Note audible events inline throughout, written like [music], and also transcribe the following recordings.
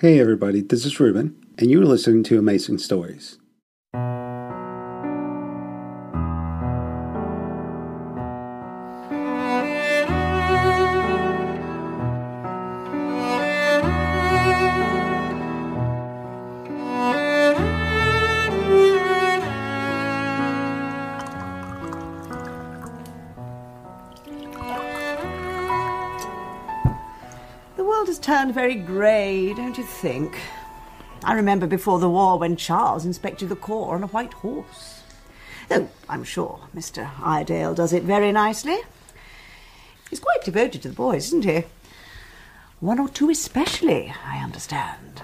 Hey everybody, this is Ruben, and you're listening to Amazing Stories. Turned very grey, don't you think? I remember before the war when Charles inspected the corps on a white horse. Though I'm sure Mr. Iredale does it very nicely. He's quite devoted to the boys, isn't he? One or two especially, I understand.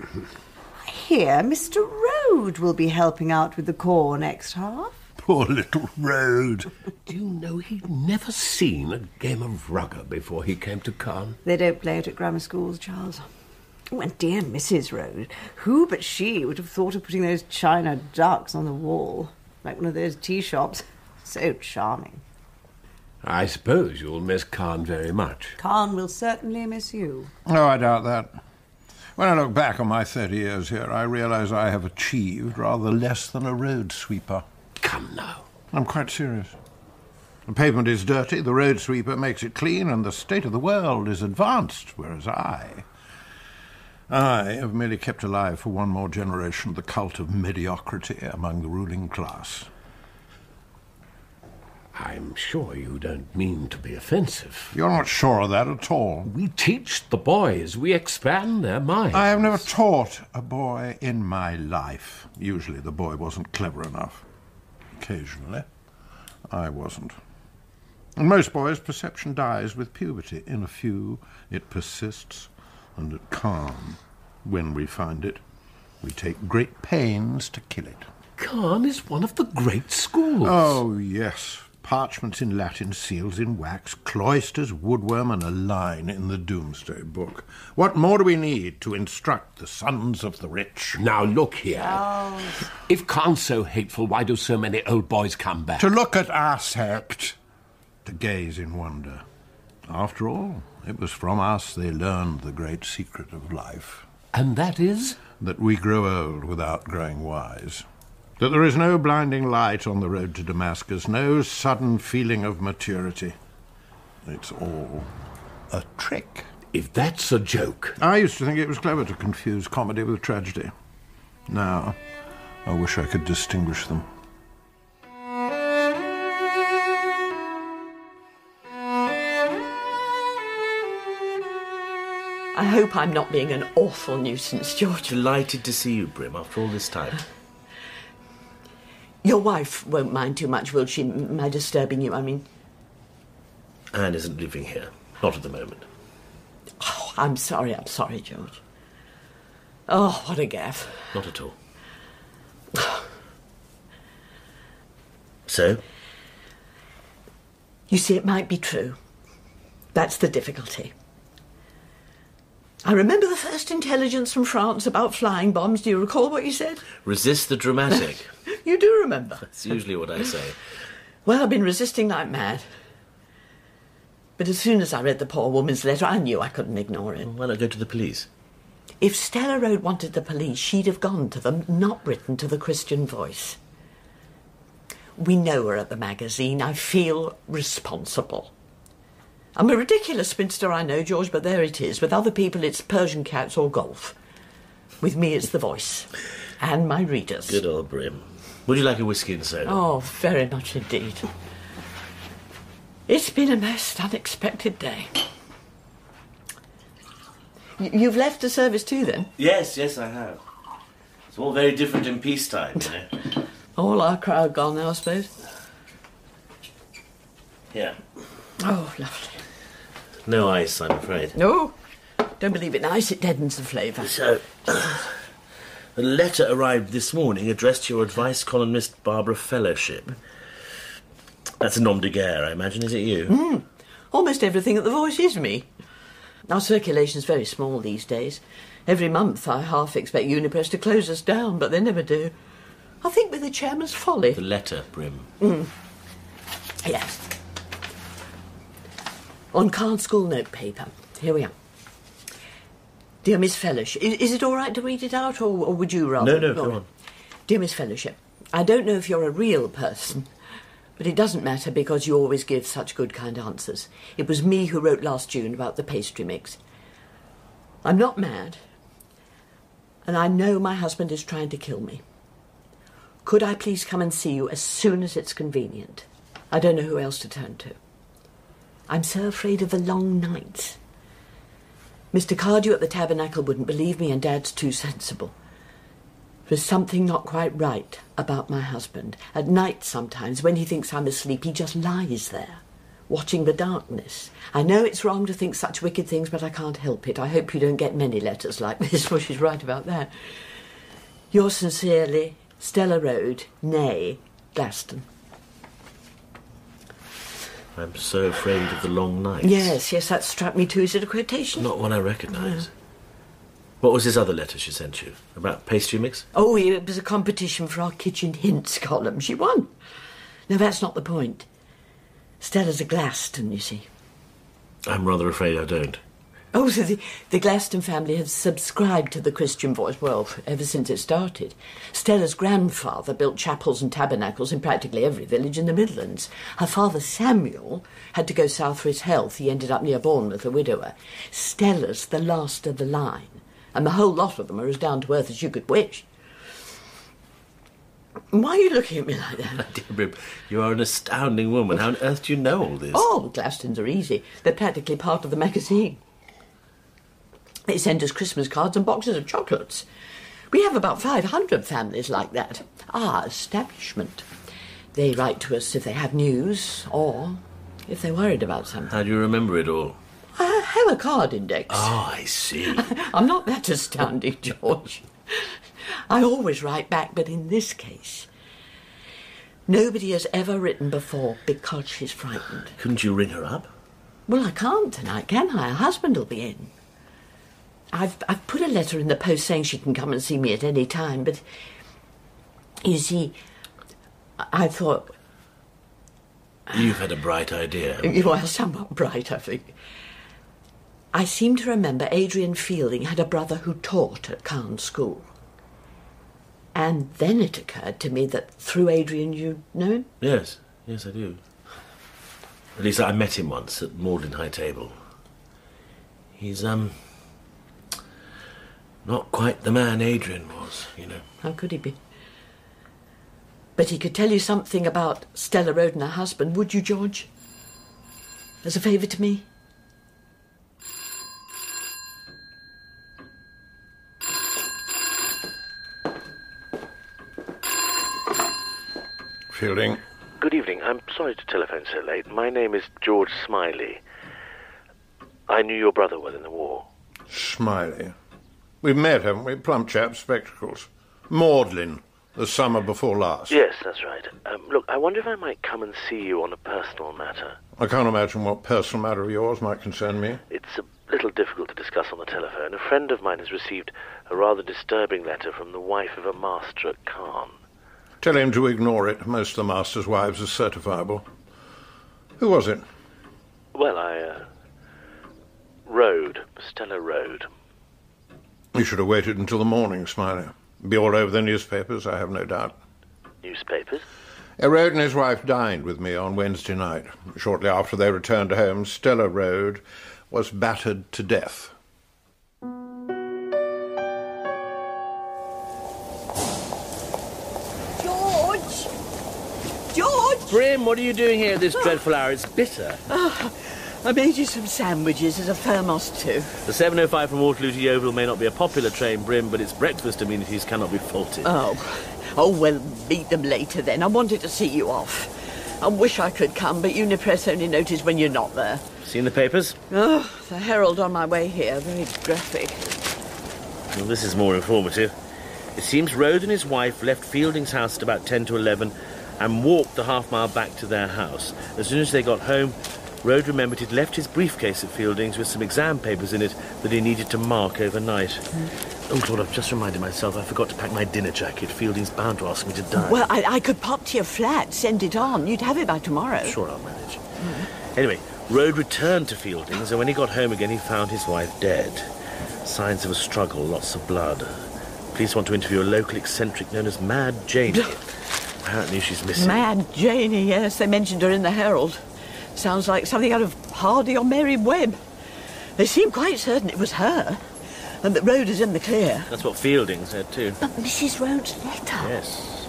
[laughs] I hear Mr. Rode will be helping out with the corps next half. Poor little Rode. Do you know he'd never seen a game of rugger before he came to Carne? They don't play it at grammar schools, Charles. Oh, and dear Mrs. Rose, who but she would have thought of putting those china ducks on the wall, like one of those tea shops? [laughs] So charming. I suppose you'll miss Carne very much. Carne will certainly miss you. Oh, I doubt that. When I look back on my 30 years here, I realize I have achieved rather less than a road sweeper. Come now. I'm quite serious. The pavement is dirty, the road sweeper makes it clean, and the state of the world is advanced, whereas I. I have merely kept alive for one more generation the cult of mediocrity among the ruling class. I'm sure you don't mean to be offensive. You're not sure of that at all. We teach the boys, we expand their minds. I have never taught a boy in my life. Usually the boy wasn't clever enough. Occasionally, I wasn't. In most boys, perception dies with puberty. In a few, it persists, and at Carne, when we find it, we take great pains to kill it. Carne is one of the great schools. Oh, yes. Parchments in Latin, seals in wax, cloisters, woodworm, and a line in the Domesday Book. What more do we need to instruct the sons of the rich? Now look here. Oh. If Carne so hateful, why do so many old boys come back? To look at our sect, to gaze in wonder. After all, it was from us they learned the great secret of life And that is? that we grow old without growing wise. That there is no blinding light on the road to Damascus, no sudden feeling of maturity. It's all a trick. If that's a joke. I used to think it was clever to confuse comedy with tragedy. Now, I wish I could distinguish them. I hope I'm not being an awful nuisance, George. Delighted to see you, Brim, after all this time. [laughs] Your wife won't mind too much, will she? My disturbing you, I mean. Anne isn't living here. Not at the moment. Oh, I'm sorry, I'm sorry, George. Oh, what a gaffe. Not at all. So, You see, it might be true. That's the difficulty. I remember the first intelligence from France about flying bombs. Do you recall what you said? resist the dramatic. [laughs] You do remember. That's usually what I say. Well, I've been resisting like mad. But as soon as I read the poor woman's letter, I knew I couldn't ignore it. Why not go to the police? If Stella Rode wanted the police, she'd have gone to them, not written to the Christian Voice. We know her at the magazine. I feel responsible. I'm a ridiculous spinster, I know, George, but there it is. With other people, it's Persian cats or golf. With me, it's the voice. And my readers. Good old Brim. Would you like a whiskey and soda? Oh, very much indeed. It's been a most unexpected day. Y- You've left the service too, then? Yes, yes, I have. It's all very different in peacetime, you know. [laughs] All our crowd gone now, I suppose. Here. Oh, lovely. No ice, I'm afraid. No, don't believe it nice. It deadens the flavour. So, [clears throat] a letter arrived this morning addressed to your advice columnist Barbara Fellowship. That's a nom de guerre, I imagine. Is it you? Hmm. Almost everything at the Voice is me. Our circulation's very small these days. Every month I half expect Unipress to close us down, but they never do. I think with the chairman's folly. The letter, Brim. Hmm. Yes. On Carne school notepaper. Here we are. Dear Miss Fellowship, is, is it all right to read it out, or, or would you rather? No, no, go on. Dear Miss Fellowship, I don't know if you're a real person, but it doesn't matter because you always give such good, kind answers. It was me who wrote last June about the pastry mix. I'm not mad, and I know my husband is trying to kill me. Could I please come and see you as soon as it's convenient? I don't know who else to turn to. I'm so afraid of the long nights. Mr. Cardew at the tabernacle wouldn't believe me, and Dad's too sensible. There's something not quite right about my husband. At night, sometimes, when he thinks I'm asleep, he just lies there, watching the darkness. I know it's wrong to think such wicked things, but I can't help it. I hope you don't get many letters like this, [laughs] for she's right about that. Yours sincerely, Stella Rode, née, Glaston. I'm so afraid of the long nights. Yes, yes, that struck me too. Is it a quotation? Not one I recognise. What was this other letter she sent you? About pastry mix? Oh, it was a competition for our kitchen hints column. She won. No, that's not the point. Stella's a Glaston, you see. I'm rather afraid I don't. Oh, so the, the Glaston family have subscribed to the Christian voice, well, ever since it started. Stella's grandfather built chapels and tabernacles in practically every village in the Midlands. Her father, Samuel, had to go south for his health. He ended up near Bournemouth, a widower. Stella's the last of the line, and the whole lot of them are as down to earth as you could wish. Why are you looking at me like that? [laughs] You are an astounding woman. How on earth do you know all this? Oh, Glastons are easy. They're practically part of the magazine. They send us Christmas cards and boxes of chocolates. We have about 500 families like that. Our establishment. They write to us if they have news or if they're worried about something. How do you remember it all? I have a card index. Oh, I see. [laughs] I'm not that astounding, George. I always write back, but in this case, nobody has ever written before because she's frightened. Couldn't you ring her up? Well, I can't tonight, can I? Her husband will be in. I've I've put a letter in the post saying she can come and see me at any time, but you see, I thought You've had a bright idea. [sighs] you are somewhat bright, I think. I seem to remember Adrian Fielding had a brother who taught at Carne School. And then it occurred to me that through Adrian you know him? Yes, yes, I do. At least I met him once at Magdalen High Table. He's, um, not quite the man Adrian was, you know. How could he be? But he could tell you something about Stella Rode and her husband, would you, George? As a favour to me? Fielding. Good evening. I'm sorry to telephone so late. My name is George Smiley. I knew your brother well in the war. Smiley. We've met, haven't we? Plump chap, spectacles. Magdalen, the summer before last. Yes, that's right. Um, look, I wonder if I might come and see you on a personal matter. I can't imagine what personal matter of yours might concern me. It's a little difficult to discuss on the telephone. A friend of mine has received a rather disturbing letter from the wife of a master at Carne. Tell him to ignore it. Most of the master's wives are certifiable. Who was it? Well, I, uh. Rode. Stella Rode. You should have waited until the morning, Smiley. Be all over the newspapers, I have no doubt. Newspapers? Rode and his wife dined with me on Wednesday night. Shortly after they returned home, Stella Rode was battered to death. George! George! Brim, what are you doing here at this ah. dreadful hour? It's bitter. Ah. I made you some sandwiches as a thermos too. The 705 from Waterloo to Yeovil may not be a popular train, Brim, but its breakfast amenities cannot be faulted. Oh. Oh, well, meet them later then. I wanted to see you off. I wish I could come, but Unipress only notice when you're not there. Seen the papers? Oh, the Herald on my way here. Very graphic. Well, this is more informative. It seems Rode and his wife left Fielding's house at about 10 to 11 and walked the half mile back to their house. As soon as they got home, Rode remembered he'd left his briefcase at Fielding's with some exam papers in it that he needed to mark overnight. Oh, Claude, I've just reminded myself I forgot to pack my dinner jacket. Fielding's bound to ask me to dine. Well, I, I could pop to your flat, send it on. You'd have it by tomorrow. Sure, I'll manage. Anyway, Rode returned to Fielding's, and when he got home again, he found his wife dead. Signs of a struggle, lots of blood. Police want to interview a local eccentric known as Mad Janie. [laughs] Apparently she's missing. Mad Janie, yes, they mentioned her in the Herald. Sounds like something out of Hardy or Mary Webb. They seem quite certain it was her, and that Rode is in the clear. That's what Fielding said too. But Mrs. Rode's letter. Yes.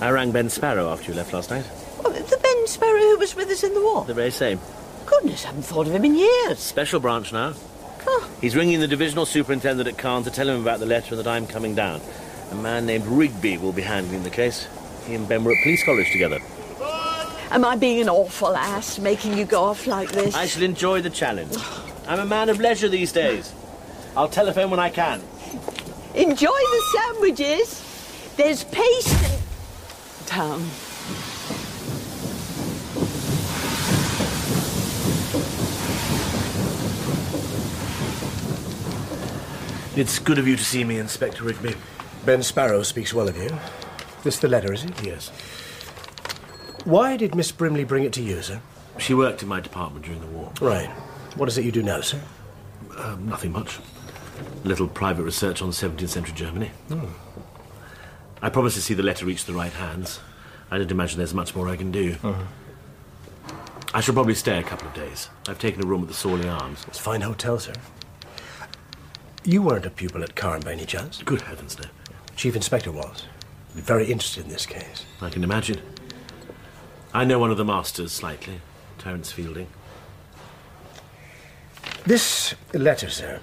I rang Ben Sparrow after you left last night. Oh, the Ben Sparrow who was with us in the war. The very same. Goodness, I haven't thought of him in years. Special branch now. Oh, He's ringing the divisional superintendent at Carne to tell him about the letter and that I'm coming down. A man named Rigby will be handling the case. He and Ben were at police college together. Am I being an awful ass, making you go off like this? I shall enjoy the challenge. I'm a man of leisure these days. I'll telephone when I can. Enjoy the sandwiches. There's paste in town. It's good of you to see me, Inspector Rigby. Ben Sparrow speaks well of you. This the letter, is it? Yes. Why did Miss Brimley bring it to you, sir? She worked in my department during the war. Right. What is it you do now, sir? Um, nothing much. A little private research on 17th century Germany. I promised to see the letter reach the right hands. I don't imagine there's much more I can do. I shall probably stay a couple of days. I've taken a room at the Sawley Arms. It's a fine hotel, sir. You weren't a pupil at Carne by any chance? Good heavens, no. Chief Inspector was. Very interested in this case. I can imagine. I know one of the masters slightly, Terence Fielding. This letter, sir.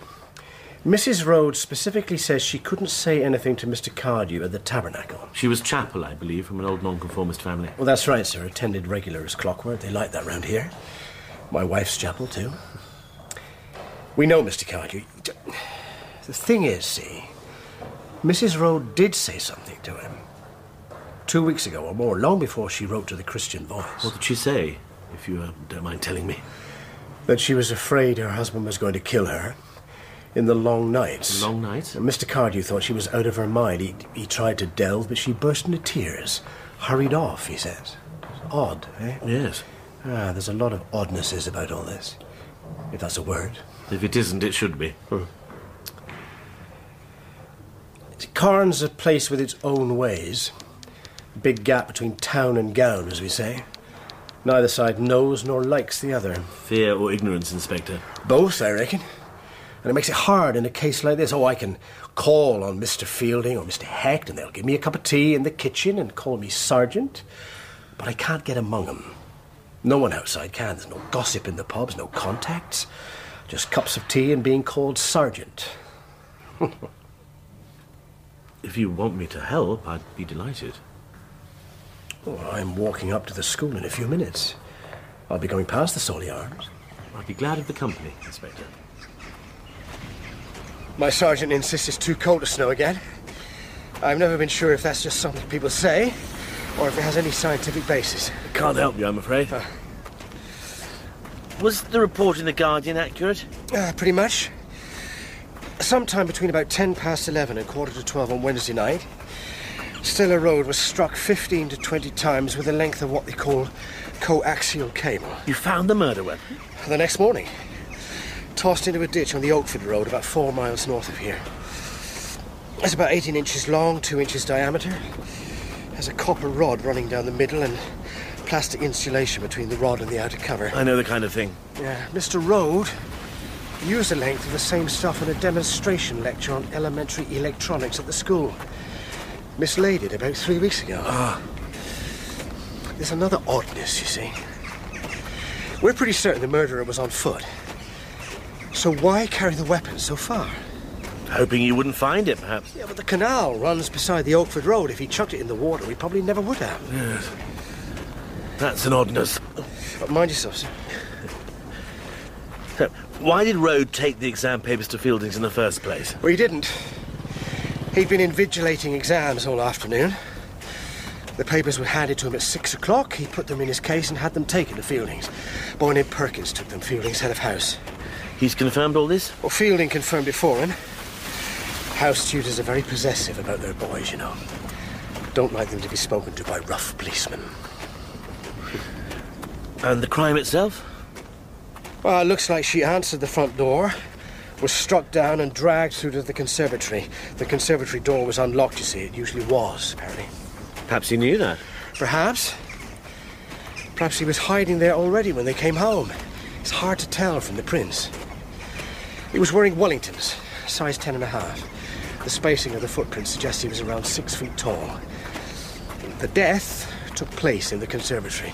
Mrs. Rhodes specifically says she couldn't say anything to Mr. Cardew at the tabernacle. She was chapel, I believe, from an old nonconformist family. Well, that's right, sir. Attended regular as clockwork. They like that round here. My wife's chapel, too. We know Mr. Cardew. The thing is, see, Mrs. Rhodes did say something to him. Two weeks ago or more, long before she wrote to the Christian Voice. What did she say, if you uh, don't mind telling me? That she was afraid her husband was going to kill her in the long nights. Long night? And Mr. Cardew thought she was out of her mind. He, he tried to delve, but she burst into tears. Hurried off, he says. Odd, eh? Yes. Ah, there's a lot of oddnesses about all this. If that's a word. If it isn't, it should be. Hmm. Carne's a place with its own ways. Big gap between town and gown, as we say. Neither side knows nor likes the other. Fear or ignorance, Inspector? Both, I reckon. And it makes it hard in a case like this. Oh, I can call on Mr. Fielding or Mr. Hecht, and they'll give me a cup of tea in the kitchen and call me Sergeant. But I can't get among 'em. No one outside can. There's no gossip in the pubs, no contacts. Just cups of tea and being called Sergeant. [laughs] If you want me to help, I'd be delighted. Oh, I'm walking up to the school in a few minutes. I'll be going past the Sawley Arms. I'd be glad of the company, Inspector. My sergeant insists it's too cold to snow again. I've never been sure if that's just something people say or if it has any scientific basis. I Can't help you, I'm afraid. Was the report in The Guardian accurate? Uh, pretty much. Sometime between about 10 past 11 and quarter to 12 on Wednesday night, Stella Rode was struck 15 to 20 times with a length of what they call coaxial cable. You found the murder weapon? The next morning, tossed into a ditch on the Oakford Road about four miles north of here. It's about 18 inches long, 2 inches diameter. Has a copper rod running down the middle and plastic insulation between the rod and the outer cover. I know the kind of thing. Yeah, Mr. Rode used the length of the same stuff in a demonstration lecture on elementary electronics at the school. Mislaid it about three weeks ago. Ah. There's another oddness, you see. We're pretty certain the murderer was on foot. So why carry the weapon so far? Hoping you wouldn't find it, perhaps. Yeah, but the canal runs beside the Oakford Road. If he chucked it in the water, we probably never would have. Yes. That's an oddness. But mind yourself, sir. So, [laughs] why did Rode take the exam papers to Fielding's in the first place? Well, he didn't. He'd been invigilating exams all afternoon. The papers were handed to him at six o'clock. He put them in his case and had them taken to Fielding's. Boy named Perkins took them, Fielding's head of house. He's confirmed all this? Well, Fielding confirmed it for him. House tutors are very possessive about their boys, you know. Don't like them to be spoken to by rough policemen. And the crime itself? Well, it looks like she answered the front door, was struck down and dragged through to the conservatory. The conservatory door was unlocked, you see. It usually was, apparently. Perhaps he knew that. Perhaps. Perhaps he was hiding there already when they came home. It's hard to tell from the prints. He was wearing Wellingtons, size ten and a half. The spacing of the footprints suggests he was around six feet tall. The death took place in the conservatory.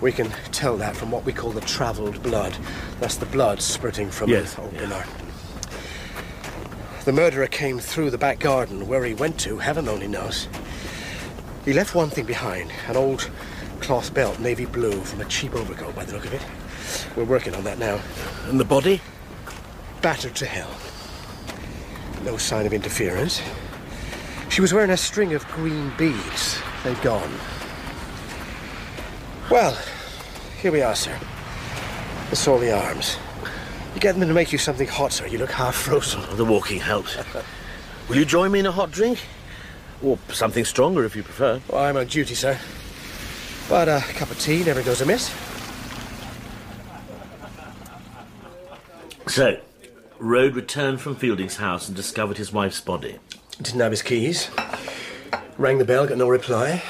We can tell that from what we call the travelled blood. That's the blood spurting from Yes, an open. The murderer came through the back garden. Where he went to, heaven only knows. He left one thing behind an old cloth belt, navy blue, from a cheap overcoat by the look of it. We're working on that now. And the body? Battered to hell. No sign of interference. She was wearing a string of green beads. They've gone. Well, here we are, sir. The arms. You get them to make you something hot, sir. You look half frozen. Oh, the walking helps. [laughs] Will you join me in a hot drink? Or something stronger if you prefer. Well, I'm on duty, sir. But uh, a cup of tea never goes amiss. So, Rode returned from Fielding's house and discovered his wife's body. Didn't have his keys. Rang the bell, got no reply.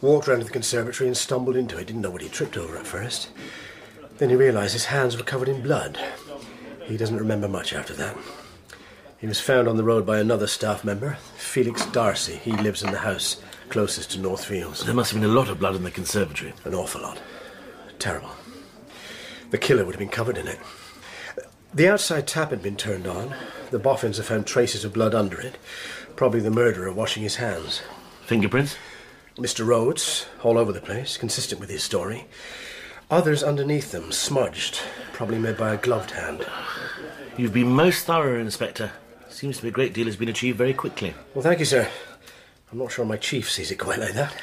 Walked round to the conservatory and stumbled into it. Didn't know what he tripped over at first. Then he realised his hands were covered in blood. He doesn't remember much after that. He was found on the road by another staff member, Felix Darcy. He lives in the house closest to Northfields. There must have been a lot of blood in the conservatory. An awful lot. Terrible. The killer would have been covered in it. The outside tap had been turned on. The boffins have found traces of blood under it. Probably the murderer washing his hands. Fingerprints? Mr. Rode's, all over the place, consistent with his story. Others underneath them, smudged, probably made by a gloved hand. You've been most thorough, Inspector. Seems to be a great deal has been achieved very quickly. Well, thank you, sir. I'm not sure my chief sees it quite like that.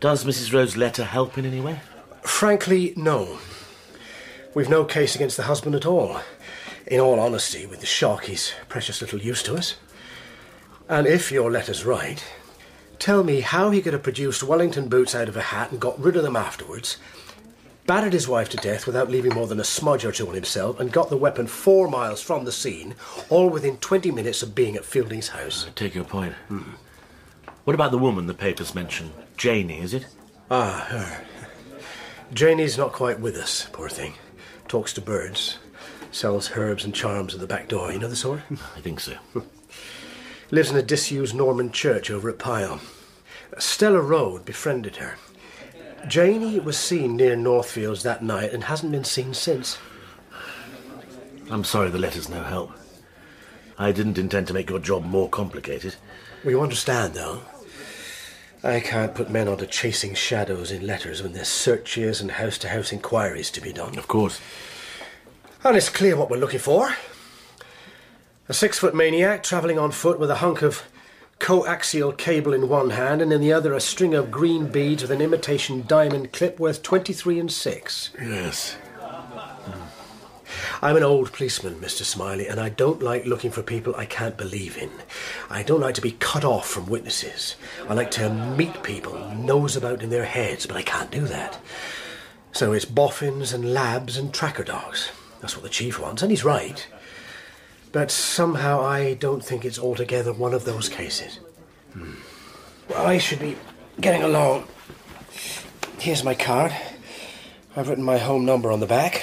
Does Mrs. Rode's letter help in any way? Frankly, no. We've no case against the husband at all. In all honesty, with the shock, he's precious little use to us. And if your letter's right, tell me how he could have produced Wellington boots out of a hat and got rid of them afterwards, battered his wife to death without leaving more than a smudge or two on himself, and got the weapon four miles from the scene, all within 20 minutes of being at Fielding's house. I take your point. What about the woman the papers mention? Janie, is it? Ah, her. Janie's not quite with us, poor thing. Talks to birds. Sells herbs and charms at the back door. You know the sort? [laughs] I think so. Lives in a disused Norman church over at Pyle. Stella Rode befriended her. Janie was seen near Northfields that night and hasn't been seen since. I'm sorry the letter's no help. I didn't intend to make your job more complicated. Well, you understand, though. I can't put men onto chasing shadows in letters when there's searches and house to house inquiries to be done. Of course. And it's clear what we're looking for. A six foot maniac travelling on foot with a hunk of coaxial cable in one hand and in the other a string of green beads with an imitation diamond clip worth 23 and 6. Yes. Hmm. I'm an old policeman, Mr. Smiley, and I don't like looking for people I can't believe in. I don't like to be cut off from witnesses. I like to meet people, nose about in their heads, but I can't do that. So it's boffins and labs and tracker dogs. That's what the chief wants, and he's right. But somehow I don't think it's altogether one of those cases. Hmm. Well, I should be getting along. Here's my card. I've written my home number on the back.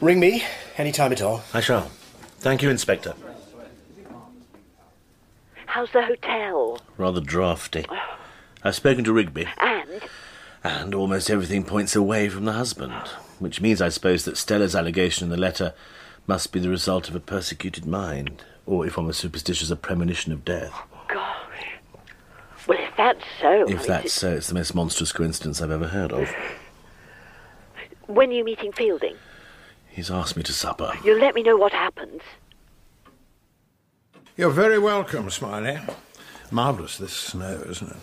Ring me any time at all. I shall. Thank you, Inspector. How's the hotel? Rather drafty. I've spoken to Rigby, And and almost everything points away from the husband, which means, I suppose, that Stella's allegation in the letter must be the result of a persecuted mind, or, if one was superstitious, a premonition of death. gosh. Well, if that's so, If mean, that's so, it's the most monstrous coincidence I've ever heard of. when are you meeting Fielding? He's asked me to supper. You'll let me know what happens. You're very welcome, Smiley. Marvellous, this snow, isn't it?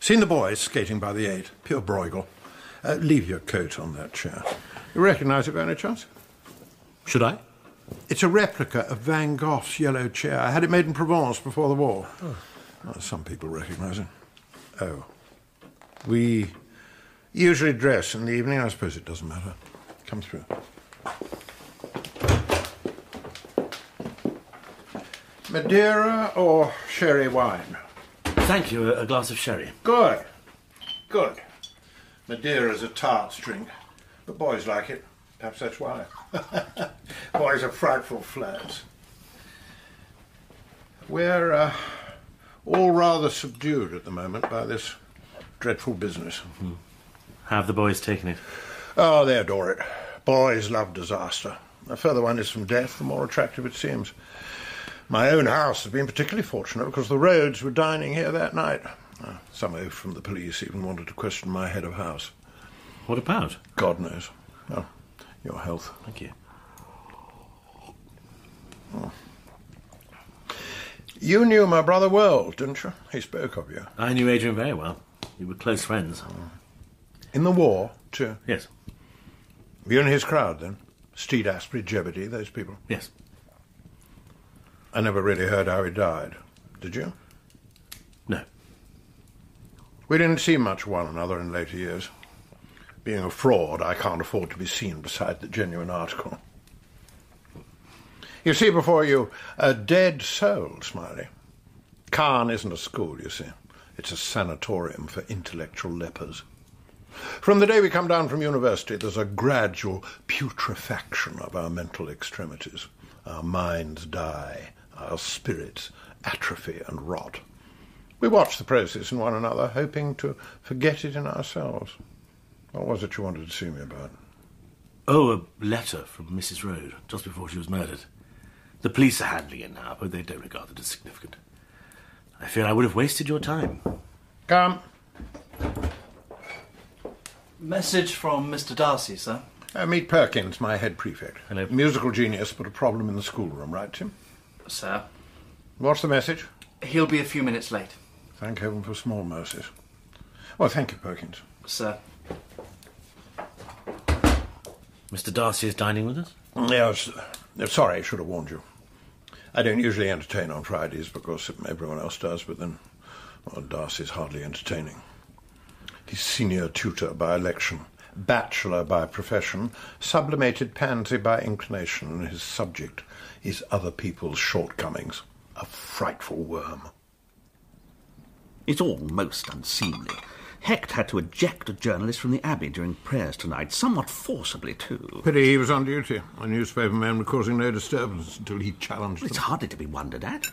Seen the boys skating by the eight. Pure Bruegel. Uh, leave your coat on that chair. You recognise it by any chance? Should I? It's a replica of Van Gogh's yellow chair. I had it made in Provence before the war. Oh. Well, some people recognise it. Oh. We usually dress in the evening. I suppose it doesn't matter. Come through. Madeira or sherry wine? Thank you, a glass of sherry. Good. Good. Madeira's a tart drink, but boys like it. Perhaps that's why. [laughs] boys are frightful flirts. We're uh, all rather subdued at the moment by this dreadful business. How have the boys taken it? Oh, they adore it. Boys love disaster. The further one is from death, the more attractive it seems. My own house has been particularly fortunate because the Rodes were dining here that night. Uh, some oaf from the police even wanted to question my head of house. What about? God knows. Oh, your health. Thank you. Oh. You knew my brother well, didn't you? He spoke of you. I knew Adrian very well. We were close friends. Oh. In the war, too. Yes. Were you in his crowd then? Steed Asprey, Jebediah, those people? Yes. I never really heard how he died. Did you? No. We didn't see much one another in later years. Being a fraud, I can't afford to be seen beside the genuine article. You see before you a dead soul, Smiley. Carne isn't a school, you see. It's a sanatorium for intellectual lepers. From the day we come down from university, there's a gradual putrefaction of our mental extremities. Our minds die, our spirits atrophy and rot. We watch the process in one another, hoping to forget it in ourselves. What was it you wanted to see me about? Oh, a letter from Mrs. Rode just before she was murdered. The police are handling it now, but they don't regard it as significant. I fear I would have wasted your time. Come. Message from Mr. Darcy, sir. Uh, meet Perkins, my head prefect. Hello. Musical genius, but a problem in the schoolroom, right, Tim? Sir. What's the message? He'll be a few minutes late. Thank heaven for small mercies. Well, thank you, Perkins. Sir. Mr. Darcy is dining with us? Yes. Sorry, I should have warned you. I don't usually entertain on Fridays because everyone else does, but then, well, Darcy's hardly entertaining. He's senior tutor by election, bachelor by profession, sublimated pansy by inclination, and his subject is other people's shortcomings. A frightful worm. It's all most unseemly. Hecht had to eject a journalist from the Abbey during prayers tonight, somewhat forcibly, too. Pity he was on duty. The newspaper men were causing no disturbance until he challenged It's them. hardly to be wondered at.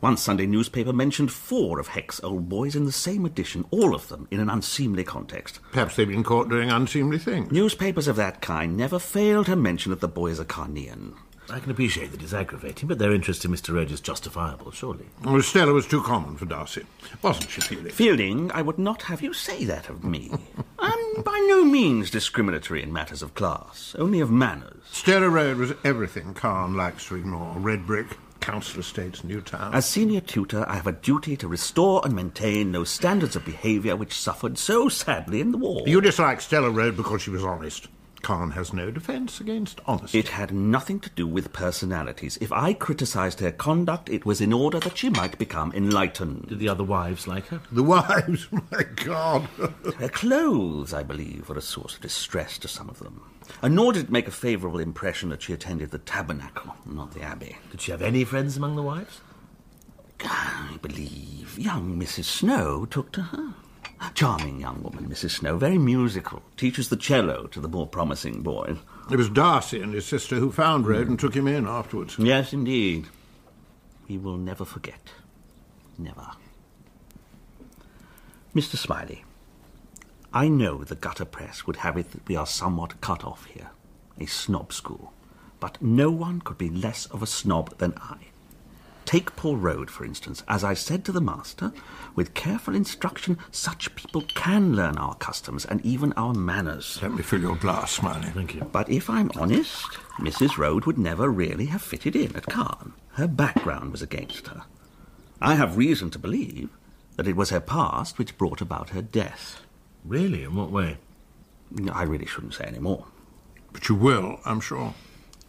One Sunday newspaper mentioned four of Hecht's old boys in the same edition, all of them in an unseemly context. Perhaps they've been caught doing unseemly things. Newspapers of that kind never fail to mention that the boy is a Carnean. I can appreciate that it's aggravating, but their interest in Mr. Rhodes is justifiable, surely. Well, Stella was too common for Darcy, wasn't she, Fielding? Fielding, I would not have you say that of me. [laughs] I'm by no means discriminatory in matters of class, only of manners. Stella Rode was everything Carne likes to ignore. Red brick, council estates, Newtown. As senior tutor, I have a duty to restore and maintain those standards of behaviour which suffered so sadly in the war. You dislike Stella Rode because she was honest. Carne has no defence against honesty. It had nothing to do with personalities. If I criticised her conduct, it was in order that she might become enlightened. Did the other wives like her? The wives, [laughs] my God. Her clothes, I believe, were a source of distress to some of them. And nor did it make a favourable impression that she attended the tabernacle, not the abbey. Did she have any friends among the wives? I believe young Mrs. Snow took to her. Charming young woman, Mrs. Snow, very musical. Teaches the cello to the more promising boys. It was Darcy and his sister who found Rode and took him in afterwards. Yes, indeed. We will never forget. Never. Mr. Smiley, I know the gutter press would have it that we are somewhat cut off here, a snob school, but no one could be less of a snob than I. Take Paul Rode, for instance. As I said to the master, with careful instruction, such people can learn our customs and even our manners. Let me fill your glass, Smiley. Thank you. But if I'm honest, Mrs. Rode would never really have fitted in at Carne. Her background was against her. I have reason to believe that it was her past which brought about her death. Really? In what way? Mm, I really shouldn't say any more. But you will, I'm sure.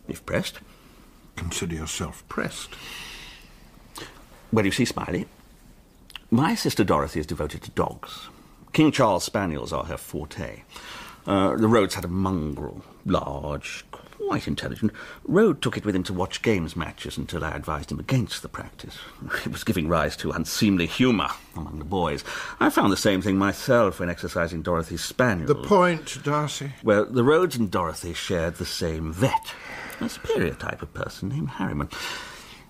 If pressed. Consider yourself pressed. Well, you see, Smiley, my sister Dorothy is devoted to dogs. King Charles Spaniels are her forte. Uh, the Rodes had a mongrel, large, quite intelligent. Rode took it with him to watch games matches until I advised him against the practice. [laughs] It was giving rise to unseemly humour among the boys. I found the same thing myself when exercising Dorothy's spaniel. The point, Darcy? Well, the Rodes and Dorothy shared the same vet, a superior type of person named Harriman.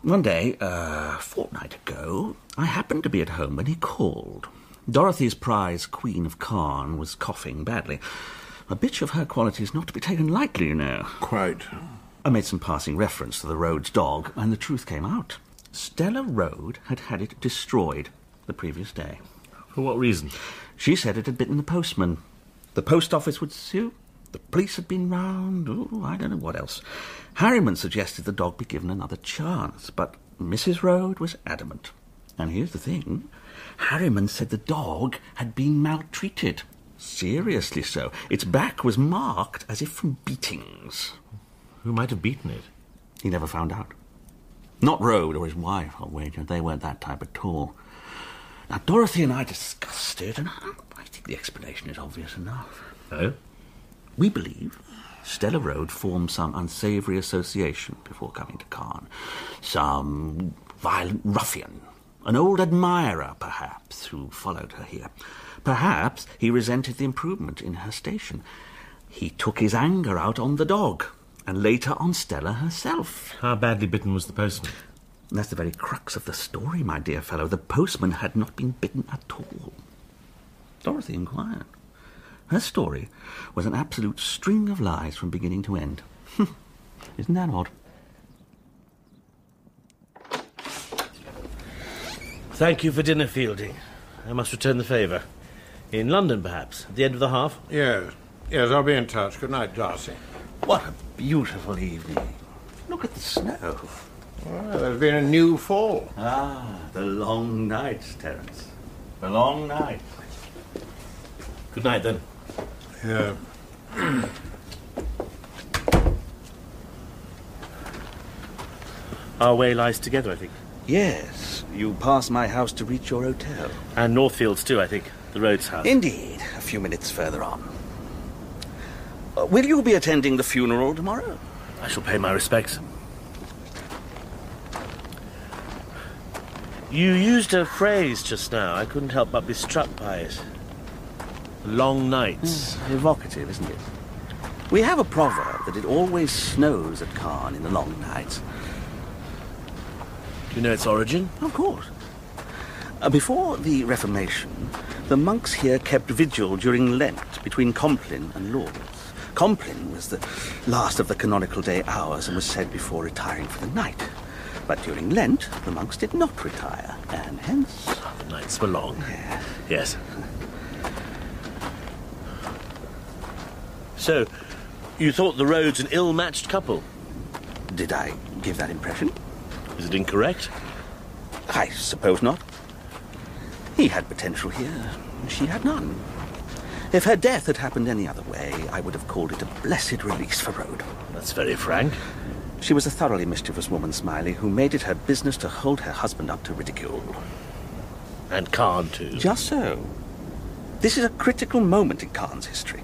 One day, a fortnight ago, I happened to be at home when he called. Dorothy's prize queen of Carne was coughing badly. A bitch of her quality is not to be taken lightly, you know. Quite. I made some passing reference to the Rodes dog, and the truth came out. Stella Rode had had it destroyed the previous day. For what reason? She said it had bitten the postman. The post office would sue. The police had been round. Oh, I don't know what else. Harriman suggested the dog be given another chance, but Mrs. Rode was adamant. And here's the thing Harriman said the dog had been maltreated. Seriously so. Its back was marked as if from beatings. Who might have beaten it? He never found out. Not Rode or his wife, I'll wager. They weren't that type at all. Now, Dorothy and I discussed it, and I I think the explanation is obvious enough. Oh? We believe Stella Rode formed some unsavoury association before coming to Carne. Some violent ruffian, an old admirer, perhaps, who followed her here. Perhaps he resented the improvement in her station. He took his anger out on the dog, and later on Stella herself. How badly bitten was the postman? That's the very crux of the story, my dear fellow. The postman had not been bitten at all. Dorothy inquired. Her story was an absolute string of lies from beginning to end. [laughs] Isn't that odd? Thank you for dinner, Fielding. I must return the favour. In London, perhaps, at the end of the half? Yes. Yes, I'll be in touch. Good night, Darcy. What a beautiful evening. Look at the snow. Well, there's been a new fall. Ah, the long nights, Terence. The long nights. Good night, then. Our way lies together, I think. Yes, you pass my house to reach your hotel. And Northfields, too, I think. The Rodes house. Indeed, a few minutes further on. Uh, will you be attending the funeral tomorrow? I shall pay my respects. You used a phrase just now. I couldn't help but be struck by it. Long nights. Evocative, isn't it? We have a proverb that it always snows at Carne in the long nights. Do you know its origin? Of course. Uh, before the Reformation, the monks here kept vigil during Lent between Compline and Lauds. Compline was the last of the canonical day hours and was said before retiring for the night. But during Lent, the monks did not retire, and hence. The nights were long. Yes. So, you thought the Rodes an ill-matched couple? Did I give that impression? Is it incorrect? I suppose not. He had potential here, she had none. If her death had happened any other way, I would have called it a blessed release for Rhodes. That's very frank. She was a thoroughly mischievous woman, Smiley, who made it her business to hold her husband up to ridicule. And Carne, too. Just so. This is a critical moment in Carne's history.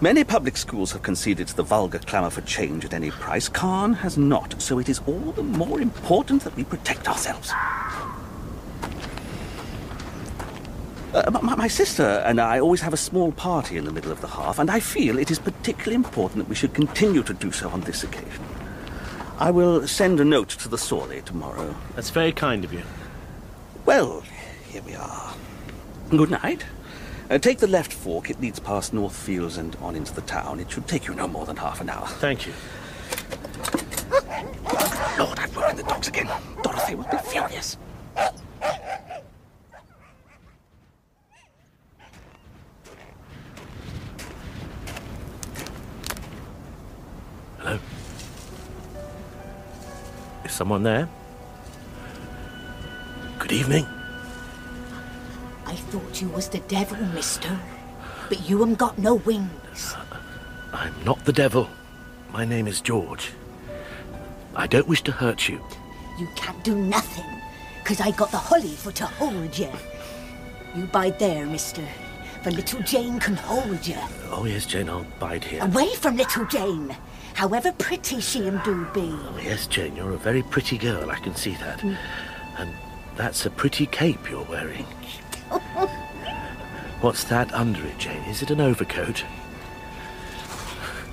Many public schools have conceded to the vulgar clamour for change at any price. Carne has not, so it is all the more important that we protect ourselves. Uh, my, my sister and I always have a small party in the middle of the half, and I feel it is particularly important that we should continue to do so on this occasion. I will send a note to the Sawley tomorrow. That's very kind of you. Well, here we are. Good night. Uh, take the left fork. It leads past Northfields and on into the town. It should take you no more than half an hour. Thank you. Lord, I've woken the dogs again. Dorothy will be furious. Hello? Is someone there? Good evening. I thought you was the devil, mister. But you 'em got no wings. I'm not the devil. My name is George. I don't wish to hurt you. You can't do nothing, 'cause I got the holly for to hold you. You bide there, mister, for little Jane can hold you. Oh, yes, Jane, I'll bide here. Away from little Jane. however pretty she am do be. Oh, yes, Jane, you're a very pretty girl, I can see that. Mm. And that's a pretty cape you're wearing. What's that under it, Jane? Is it an overcoat?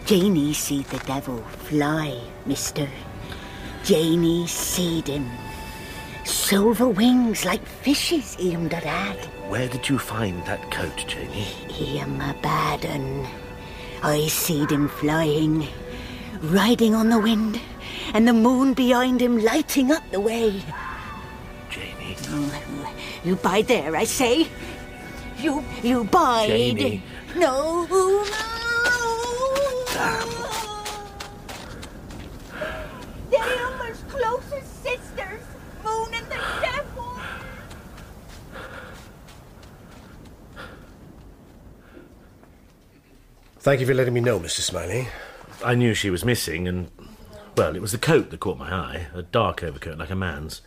Janie see the devil fly, mister. Janie seed him. Silver wings like fishes he that. Where did you find that coat, Janie? He am a bad un. I seed him flying, riding on the wind, and the moon behind him lighting up the way. Janie. Oh, you bide there, I say. You, you bide. Janie. No, no. Damn. They are as close as sisters, Moon and the devil. Thank you for letting me know, Mr. Smiley. I knew she was missing, and, well, it was the coat that caught my eye. A dark overcoat, like a man's.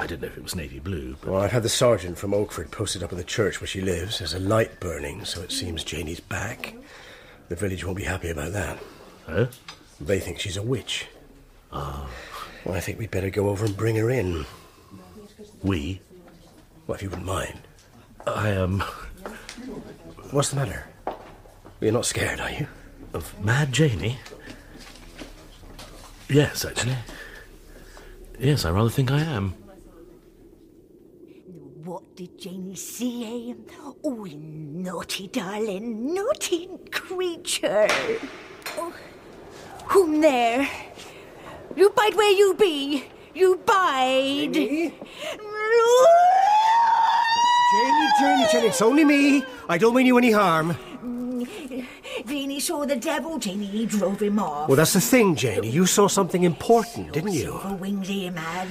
I didn't know if it was navy blue, but. Well, I've had the sergeant from Oakford posted up in the church where she lives. There's a light burning, so it seems Janie's back. The village won't be happy about that. Oh? They think she's a witch. Ah. Well, I think we'd better go over and bring her in. We? Well, if you wouldn't mind. I, um. What's the matter? You're not scared, are you? Of Mad Janie? Yes, actually. Yes, I rather think I am. What did Janie see, eh? Oh, you naughty darling, naughty creature. Oh, whom there? You bide where you be. You bide. Janie? Janie, Janie, Janie, it's only me. I don't mean you any harm. Janie saw the devil, Janie drove him off. Well, that's the thing, Janie. You saw something important, didn't you? Silver wings eh, him had.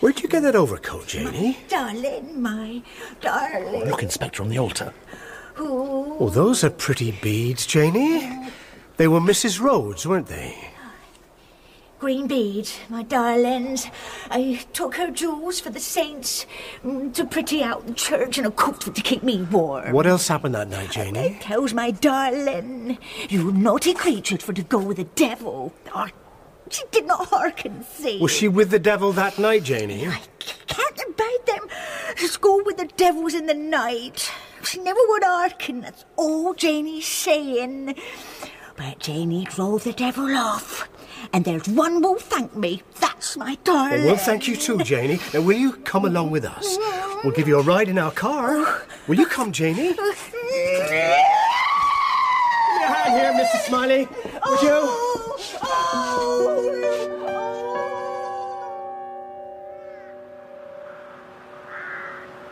Where'd you get that overcoat, Janie? Darling, my darling. Oh, look, Inspector, on the altar. Ooh. Oh, those are pretty beads, Janie. They were Mrs. Rode's, weren't they? Green beads, my darlings. I took her jewels for the saints mm, to pretty out the church and a coat to keep me warm. What else happened that night, Janie? How's my darling? You naughty creature for to go with the devil. Oh, she did not hearken, see. Was she with the devil that night, Janie? I can't abide them. Just go with the devils in the night. She never would hearken. That's all Janie's saying. But Janie drove the devil off. And there's one will thank me. That's my darling. Well, we'll thank you too, Janie. Now, will you come along with us? We'll give you a ride in our car. Will you come, Janie? Give me a hand here, Mr. Smiley. Would you?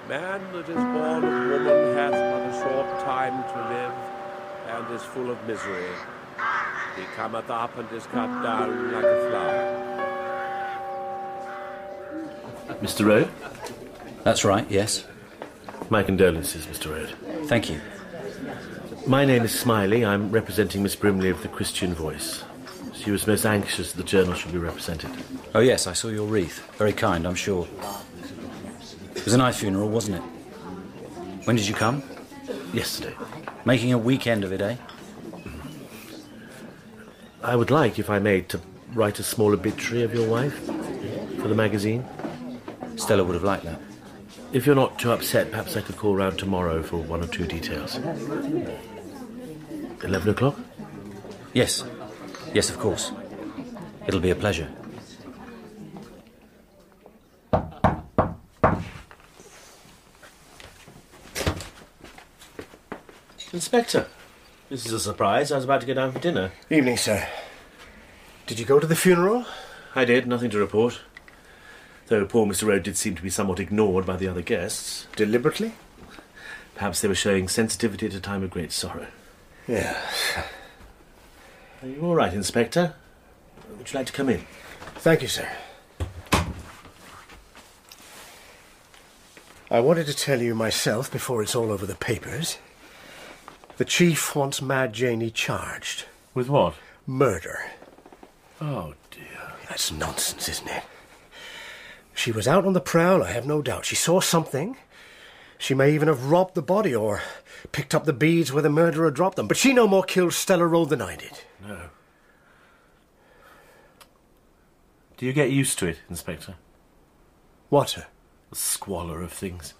Man that is born of woman hath but a short time to live, and is full of misery. He cometh up and is cut down like a flower. Mr. Rode? That's right, yes. My condolences, Mr. Rode. Thank you. My name is Smiley. I'm representing Miss Brimley of the Christian Voice. She was most anxious that the journal should be represented. Oh, yes, I saw your wreath. Very kind, I'm sure. It was a nice funeral, wasn't it? When did you come? Yesterday. Making a weekend of it, eh? I would like, if I may, to write a small obituary of your wife for the magazine. Stella would have liked that. If you're not too upset, perhaps I could call round tomorrow for one or two details. Eleven o'clock? Yes. Yes, of course. It'll be a pleasure. Inspector, this is a surprise. I was about to go down for dinner. Evening, sir. Did you go to the funeral? I did, nothing to report. Though poor Mr. Rode did seem to be somewhat ignored by the other guests. Deliberately? Perhaps they were showing sensitivity at a time of great sorrow. Yes. Are you all right, Inspector? Would you like to come in? Thank you, sir. I wanted to tell you myself before it's all over the papers. The chief wants Mad Janie charged. With what? Murder. Oh, dear. That's nonsense, isn't it? She was out on the prowl, I have no doubt. She saw something. She may even have robbed the body or picked up the beads where the murderer dropped them. But she no more killed Stella Rode than I did. No. Do you get used to it, Inspector? What? The squalor of things.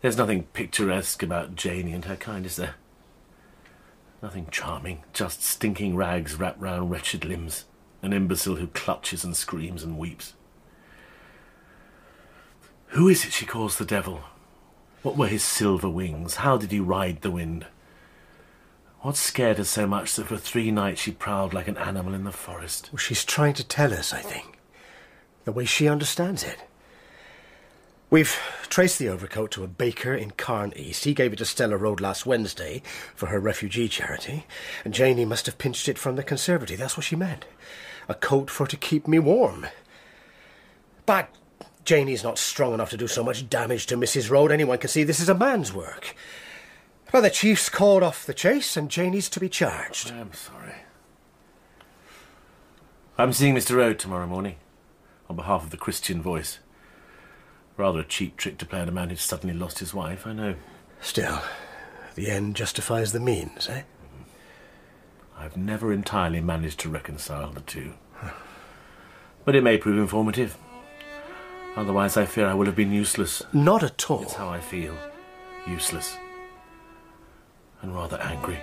There's nothing picturesque about Janie and her kind, is there? Nothing charming, just stinking rags wrapped round wretched limbs, an imbecile who clutches and screams and weeps. Who is it she calls the devil? What were his silver wings? How did he ride the wind? What scared her so much that for three nights she prowled like an animal in the forest? Well, she's trying to tell us, I think. The way she understands it. We've traced the overcoat to a baker in Carne East. He gave it to Stella Rode last Wednesday for her refugee charity, and Janie must have pinched it from the conservatory. That's what she meant. A coat for to keep me warm. But Janie's not strong enough to do so much damage to Mrs. Rode. Anyone can see this is a man's work. Well, the chief's called off the chase, and Janie's to be charged. I'm sorry. I'm seeing Mr. Rode tomorrow morning, on behalf of the Christian Voice. Rather a cheap trick to play on a man who's suddenly lost his wife, I know. Still, the end justifies the means, eh? I've never entirely managed to reconcile the two. But it may prove informative. Otherwise, I fear I will have been useless. Not at all. It's how I feel. Useless. And rather angry.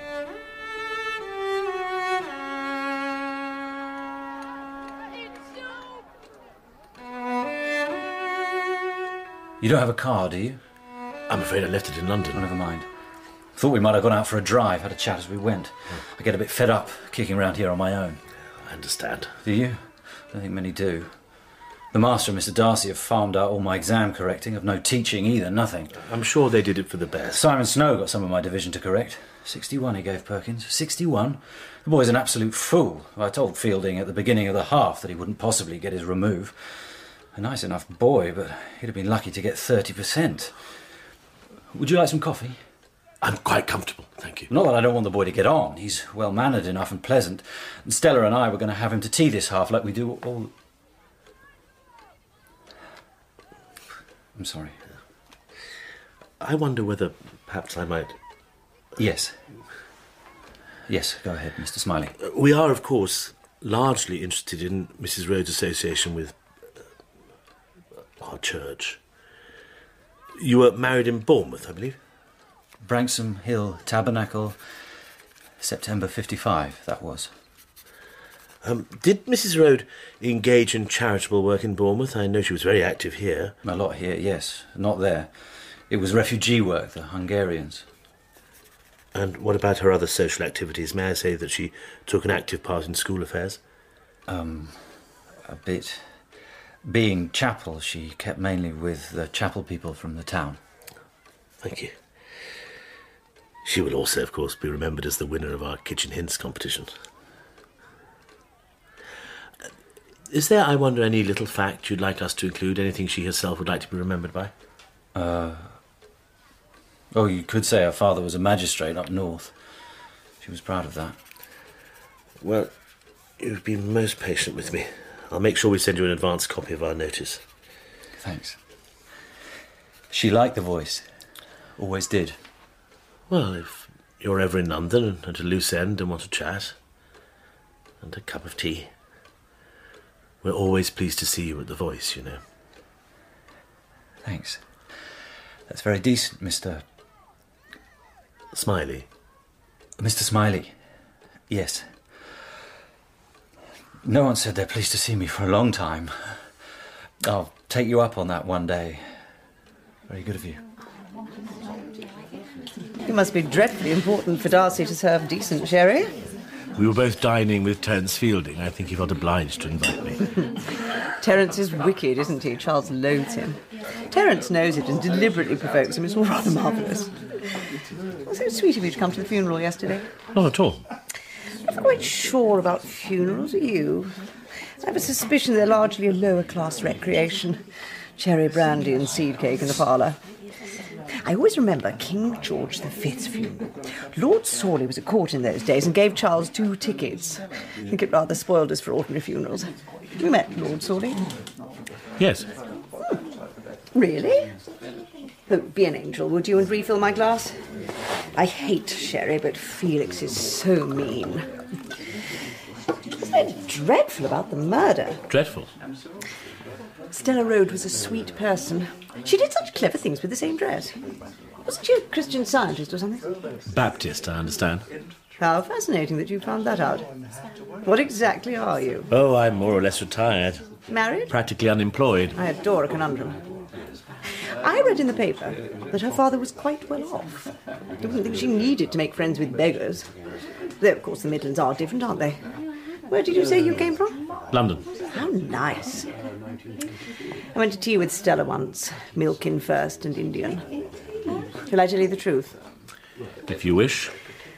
You don't have a car, do you? I'm afraid I left it in London. Oh, never mind. Thought we might have gone out for a drive, had a chat as we went. Hmm. I get a bit fed up kicking around here on my own. I understand. Do you? I don't think many do. The master and Mr. Darcy have farmed out all my exam correcting. I've no teaching either, nothing. I'm sure they did it for the best. Simon Snow got some of my division to correct. 61 he gave Perkins. 61? The boy's an absolute fool. I told Fielding at the beginning of the half that he wouldn't possibly get his remove. A nice enough boy, but he'd have been lucky to get 30%. Would you like some coffee? I'm quite comfortable, thank you. Not that I don't want the boy to get on. He's well mannered enough and pleasant. And Stella and I were going to have him to tea this half like we do all. I'm sorry. I wonder whether perhaps I might. Yes. Yes, go ahead, Mr. Smiley. We are, of course, largely interested in Mrs. Rode's association with our church. You were married in Bournemouth, I believe? Branksome Hill Tabernacle, September 55, that was. Um, did Mrs. Rode engage in charitable work in Bournemouth? I know she was very active here. A lot here, yes. Not there. It was refugee work, the Hungarians. And what about her other social activities? May I say that she took an active part in school affairs? Um, a bit. Being chapel, she kept mainly with the chapel people from the town. Thank you. She will also, of course, be remembered as the winner of our Kitchen Hints competition. Uh, Is there, I wonder, any little fact you'd like us to include? Anything she herself would like to be remembered by? Uh, oh, you could say her father was a magistrate up north. She was proud of that. Well, you've been most patient with me. I'll make sure we send you an advance copy of our notice. Thanks. She liked the voice. Always did. Well, if you're ever in London and at a loose end and want to chat, and a cup of tea, we're always pleased to see you at the Voice, you know. Thanks. That's very decent, Mr. Smiley. Mr. Smiley. Yes. No one said they're pleased to see me for a long time. I'll take you up on that one day. Very good of you. It must be dreadfully important for Darcy to serve decent sherry. We were both dining with Terence Fielding. I think he felt obliged to invite me. [laughs] Terence is wicked, isn't he? Charles loathes him. Terence knows it and deliberately provokes him. It's all rather marvellous. It was so sweet of you to come to the funeral yesterday. Not at all. I'm not quite sure about funerals, are you? I have a suspicion they're largely a lower class recreation. Cherry brandy and seed cake in the parlour. I always remember King George V's funeral. Lord Sawley was at court in those days and gave Charles two tickets. I think it rather spoiled us for ordinary funerals. You met Lord Sawley? Yes. Hmm. Really? Oh, be an angel, would you, and refill my glass? I hate sherry, but Felix is so mean. Isn't dreadful about the murder. Dreadful. Stella Rode was a sweet person. She did such clever things with the same dress. Wasn't she a Christian scientist or something? Baptist, I understand. How fascinating that you found that out. What exactly are you? Oh, I'm more or less retired. Married? Practically unemployed. I adore a conundrum. I read in the paper that her father was quite well off. I didn't think she needed to make friends with beggars. Though, of course, the Midlands are different, aren't they? Where did you say you came from? London. How nice. I went to tea with Stella once, milk in first and Indian. Shall I tell you the truth? If you wish.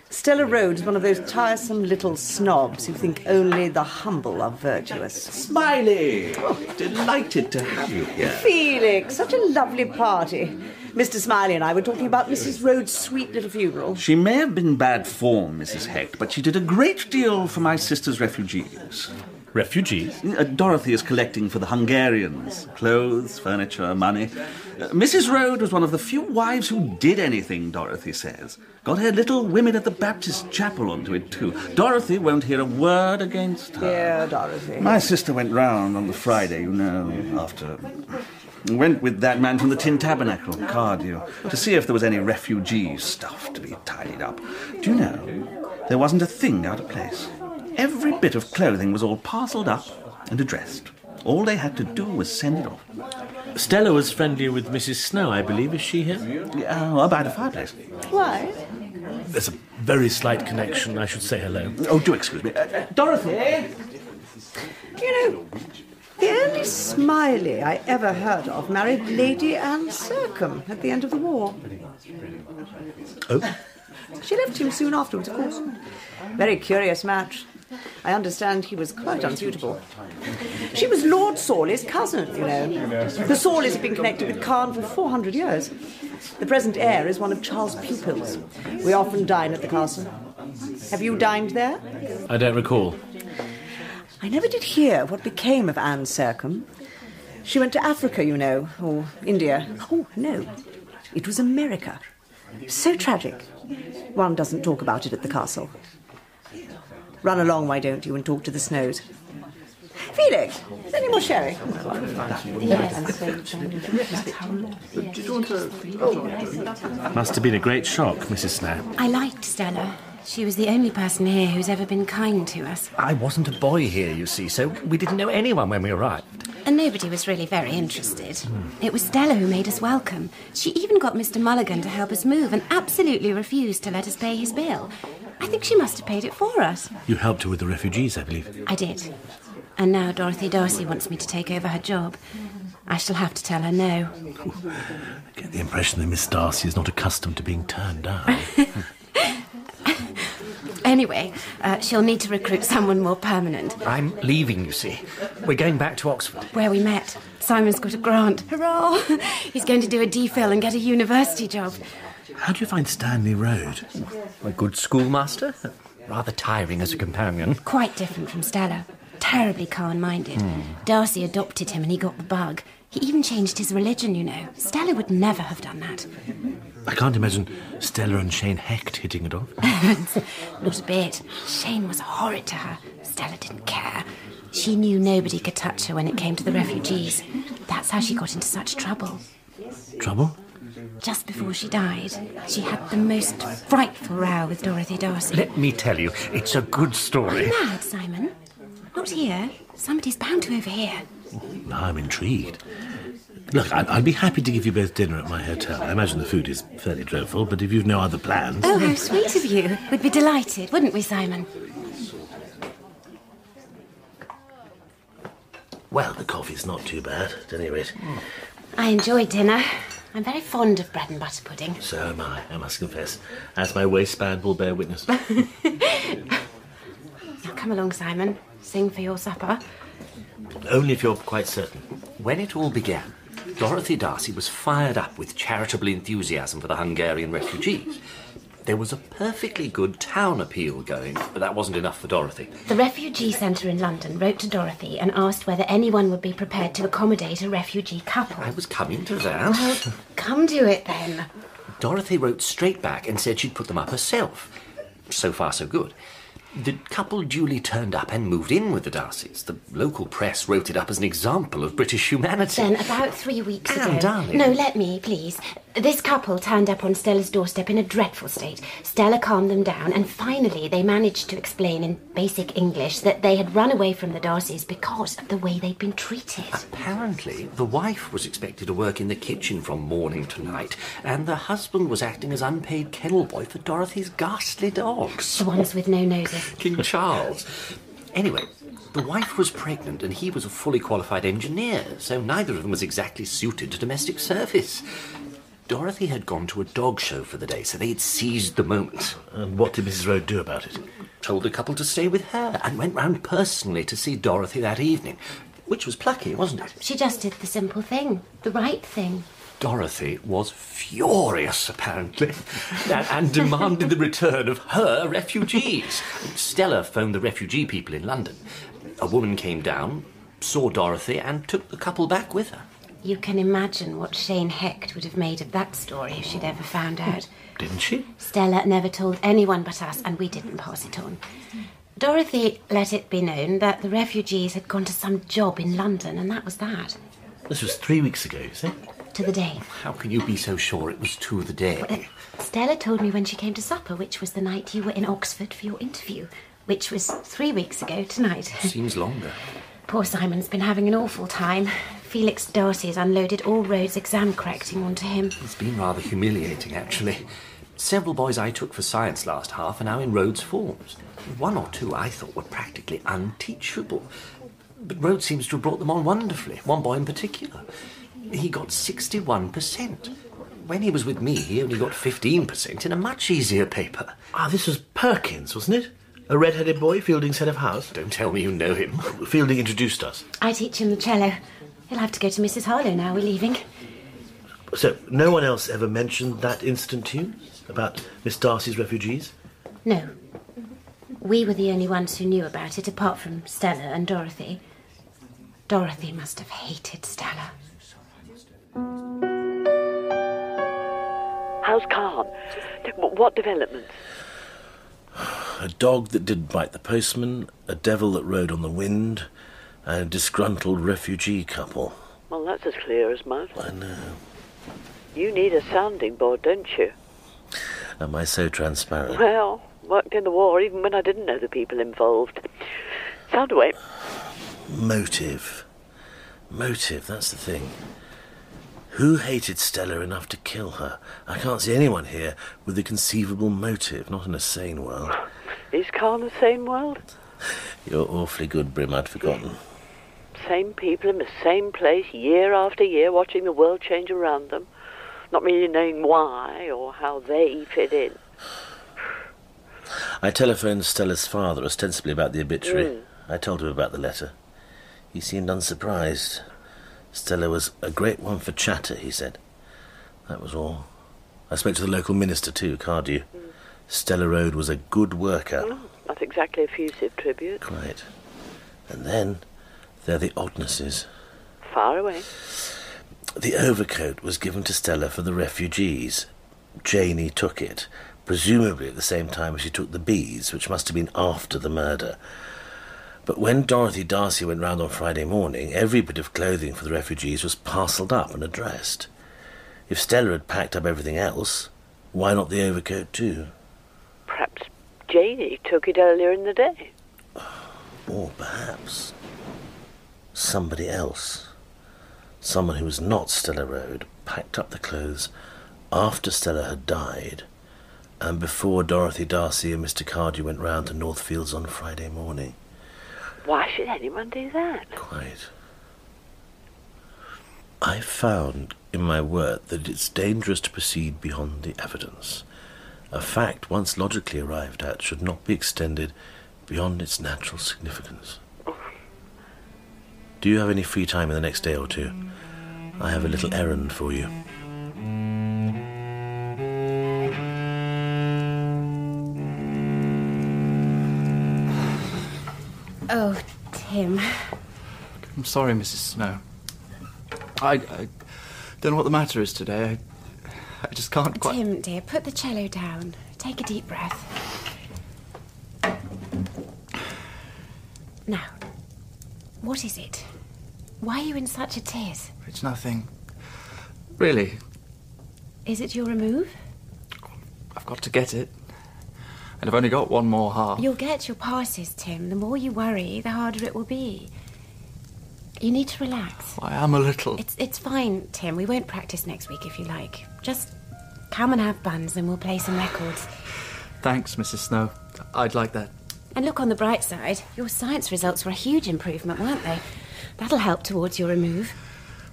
Stella Rode, is one of those tiresome little snobs who think only the humble are virtuous. Smiley! Oh, Delighted to have you here. Felix, such a lovely party. Mr. Smiley and I were talking about Mrs. Rode's sweet little funeral. She may have been bad form, Mrs. Hecht, but she did a great deal for my sister's refugees. Refugees? Uh, Dorothy is collecting for the Hungarians clothes, furniture, money. Uh, Mrs. Rhodes was one of the few wives who did anything, Dorothy says. Got her little women at the Baptist chapel onto it, too. Dorothy won't hear a word against her. Dear Dorothy. My sister went round on the Friday, you know, after. Went with that man from the Tin Tabernacle, Cardew, to see if there was any refugee stuff to be tidied up. Do you know, there wasn't a thing out of place. Every bit of clothing was all parcelled up and addressed. All they had to do was send it off. Stella was friendly with Mrs. Snow, I believe. Is she here? Yeah, about the fireplace. Why? There's a very slight connection. I should say hello. Oh, do excuse me. Uh, Dorothy! You know, the only Smiley I ever heard of married Lady Anne Sercombe at the end of the war. Oh? She left him soon afterwards, of course. Very curious match. I understand he was quite unsuitable. She was Lord Sawley's cousin, you know. The Sawleys have been connected with Carne for 400 years. The present heir is one of Charles' pupils. We often dine at the castle. Have you dined there? I don't recall. I never did hear what became of Anne Sercombe. She went to Africa, you know, or India. Oh, no. It was America. So tragic. One doesn't talk about it at the castle. Run along, why don't you, and talk to the Snows. Felix, is there any more sherry? Must have been a great shock, Mrs. Snow. I liked Stella. She was the only person here who's ever been kind to us. I wasn't a boy here, you see, so we didn't know anyone when we arrived. And nobody was really very interested. Hmm. It was Stella who made us welcome. She even got Mr. Mulligan to help us move and absolutely refused to let us pay his bill. I think she must have paid it for us. You helped her with the refugees, I believe. I did. And now Dorothy Darcy wants me to take over her job. I shall have to tell her no. I get the impression that Miss Darcy is not accustomed to being turned down. [laughs] Anyway, uh, she'll need to recruit someone more permanent. I'm leaving, you see. We're going back to Oxford. Where we met. Simon's got a grant. Hurrah! [laughs] He's going to do a DPhil and get a university job. How do you find Stanley Rode? A good schoolmaster. Rather tiring as a companion. Quite different from Stella. Terribly Carne minded. Darcy adopted him and he got the bug. He even changed his religion, you know. Stella would never have done that. I can't imagine Stella and Shane Hecht hitting it off. [laughs] Not a bit. Shane was horrid to her. Stella didn't care. She knew nobody could touch her when it came to the refugees. That's how she got into such trouble. Trouble? Just before she died, she had the most frightful row with Dorothy Darcy. Let me tell you, it's a good story. Mad, Simon. Not here. Somebody's bound to overhear. Now I'm intrigued. Look, I'd be happy to give you both dinner at my hotel. I imagine the food is fairly dreadful, but if you've no other plans. Oh, how sweet of you. We'd be delighted, wouldn't we, Simon? Well, the coffee's not too bad, at any rate. I enjoyed dinner. I'm very fond of bread and butter pudding. So am I, I must confess. As my waistband will bear witness. [laughs] Now come along, Simon. Sing for your supper. Only if you're quite certain. When it all began, Dorothy Darcy was fired up with charitable enthusiasm for the Hungarian refugees. There was a perfectly good town appeal going, but that wasn't enough for Dorothy. The refugee centre in London wrote to Dorothy and asked whether anyone would be prepared to accommodate a refugee couple. I was coming to that. Well, come to it then. Dorothy wrote straight back and said she'd put them up herself. So far, so good. The couple duly turned up and moved in with the Darcys. The local press wrote it up as an example of British humanity. Then, about three weeks Anne, ago. darling. No, let me, please. This couple turned up on Stella's doorstep in a dreadful state. Stella calmed them down, and finally they managed to explain in basic English that they had run away from the Darcys because of the way they'd been treated. Apparently, the wife was expected to work in the kitchen from morning to night, and the husband was acting as unpaid kennel boy for Dorothy's ghastly dogs. The ones with no noses. King Charles. Anyway, the wife was pregnant and he was a fully qualified engineer, so neither of them was exactly suited to domestic service. Dorothy had gone to a dog show for the day, so they had seized the moment. And what did Mrs. Rode do about it? Told the couple to stay with her and went round personally to see Dorothy that evening, which was plucky, wasn't it? She just did the simple thing, the right thing. Dorothy was furious, apparently, [laughs] and, and demanded the return of her refugees. Stella phoned the refugee people in London. A woman came down, saw Dorothy, and took the couple back with her. You can imagine what Shane Hecht would have made of that story if she'd ever found out. Didn't she? Stella never told anyone but us, and we didn't pass it on. Dorothy let it be known that the refugees had gone to some job in London, and that was that. This was three weeks ago, you say? To the day. How can you be so sure it was to the day? Stella told me when she came to supper, which was the night you were in Oxford for your interview, which was three weeks ago tonight. Seems longer. Poor Simon's been having an awful time. Felix Darcy has unloaded all Rode's exam correcting onto him. It's been rather humiliating, actually. Several boys I took for science last half are now in Rode forms. One or two I thought were practically unteachable. But Rhodes seems to have brought them on wonderfully, one boy in particular. He got 61%. When he was with me, he only got 15% in a much easier paper. Ah, this was Perkins, wasn't it? A red-headed boy, Fielding's head of house. Don't tell me you know him. Fielding introduced us. I teach him the cello. He'll have to go to Mrs. Harlow now, we're leaving. So, no one else ever mentioned that incident to you? About Miss Darcy's refugees? No. We were the only ones who knew about it, apart from Stella and Dorothy. Dorothy must have hated Stella. How's Carne? What developments? A dog that didn't bite the postman, a devil that rode on the wind, and a disgruntled refugee couple. Well, that's as clear as mud. I know. You need a sounding board, don't you? Am I so transparent? Well, worked in the war even when I didn't know the people involved. Sound away. Motive. Motive, that's the thing. Who hated Stella enough to kill her? I can't see anyone here with a conceivable motive, not in a sane world. Is Carne a sane world? You're awfully good, Brim, I'd forgotten. Same people in the same place year after year, watching the world change around them. Not really knowing why or how they fit in. I telephoned Stella's father ostensibly about the obituary. Mm. I told him about the letter. He seemed unsurprised. Stella was a great one for chatter, he said. That was all. I spoke to the local minister too, Cardew. Stella Rode was a good worker. Oh, not exactly effusive tribute. Quite. And then there are the oddnesses. Far away. The overcoat was given to Stella for the refugees. Janie took it, presumably at the same time as she took the beads, which must have been after the murder. But when Dorothy Darcy went round on Friday morning, every bit of clothing for the refugees was parcelled up and addressed. If Stella had packed up everything else, why not the overcoat too? Perhaps Janie took it earlier in the day. Or perhaps somebody else, someone who was not Stella Rode, packed up the clothes after Stella had died and before Dorothy Darcy and Mr. Cardew went round to Northfields on Friday morning. Why should anyone do that? Quite. I found in my work that it's dangerous to proceed beyond the evidence. A fact once logically arrived at should not be extended beyond its natural significance. Do you have any free time in the next day or two? I have a little errand for you. Oh, Tim. I'm sorry, Mrs. Snow. I, I don't know what the matter is today. I, I just can't quite. Tim, dear, put the cello down. Take a deep breath. Now, what is it? Why are you in such a tears? It's nothing. Really, Is it your remove? I've got to get it. And I've only got one more half. You'll get your passes, Tim. The more you worry, the harder it will be. You need to relax. Oh, I am a little. It's it's fine, Tim. We won't practice next week if you like. Just come and have buns and we'll play some records. [sighs] Thanks, Mrs. Snow. I'd like that. And look on the bright side. Your science results were a huge improvement, weren't they? That'll help towards your remove.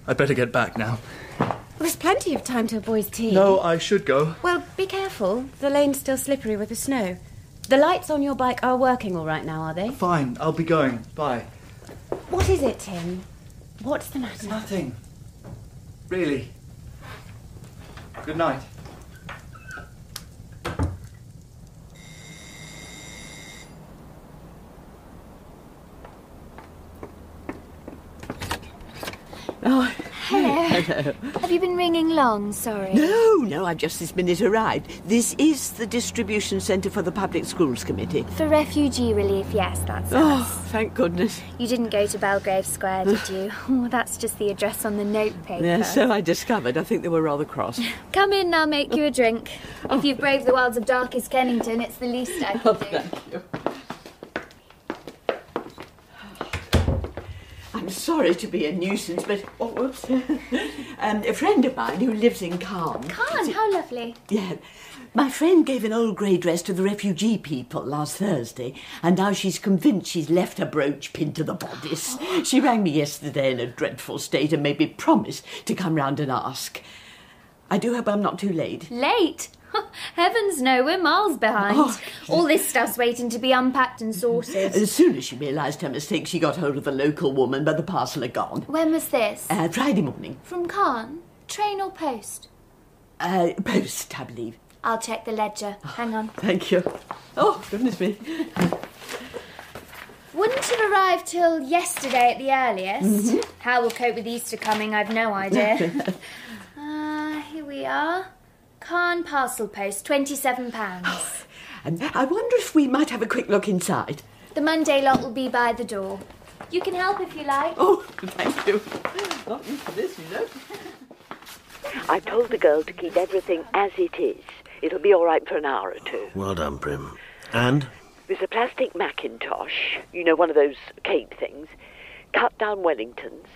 I'd better get back now. There's plenty of time till boys' tea. No, I should go. Well, be careful. The lane's still slippery with the snow. The lights on your bike are working all right now, are they? Fine, I'll be going. Bye. What is it, Tim? What's the matter? Nothing. Really. Good night. Oh, Hello. [laughs] hello. Have you been ringing long? Sorry. No, no, I've just this minute arrived. This is the distribution centre for the Public Schools Committee. For refugee relief, yes, that's Oh, us. thank goodness. You didn't go to Belgrave Square, did [laughs] you? Oh, that's just the address on the notepaper. Yeah, so I discovered. I think they were rather cross. [laughs] Come in, I'll make you a drink. If you've braved the wilds of darkest Kennington, it's the least I can Oh, can do. I'm sorry to be a nuisance, but oh, whoops. [laughs] um, a friend of mine who lives in Carne. Carne, how lovely. Yeah. My friend gave an old grey dress to the refugee people last Thursday, and now she's convinced she's left her brooch pinned to the bodice. [gasps] She rang me yesterday in a dreadful state and made me promise to come round and ask. I do hope I'm not too late. Late? Heavens no, we're miles behind. Oh. All this stuff's waiting to be unpacked and sorted. As soon as she realised her mistake, she got hold of the local woman, but the parcel had gone. When was this? Uh, Friday morning. From Carne? Train or post? Uh, post, I believe. I'll check the ledger. Hang on. Thank you. Oh, goodness me. Wouldn't have arrived till yesterday at the earliest. Mhm. How we'll cope with Easter coming, I've no idea. [laughs] Here we are. Carne parcel post, £27. [sighs] And I wonder if we might have a quick look inside. the Monday lot will be by the door. You can help if you like. Oh, thank you. Not used to this, you know. I told the girl to keep everything as it is. It'll be all right for an hour or two. Well done, Brim. And? There's a plastic Macintosh, you know, one of those cape things, cut down Wellingtons,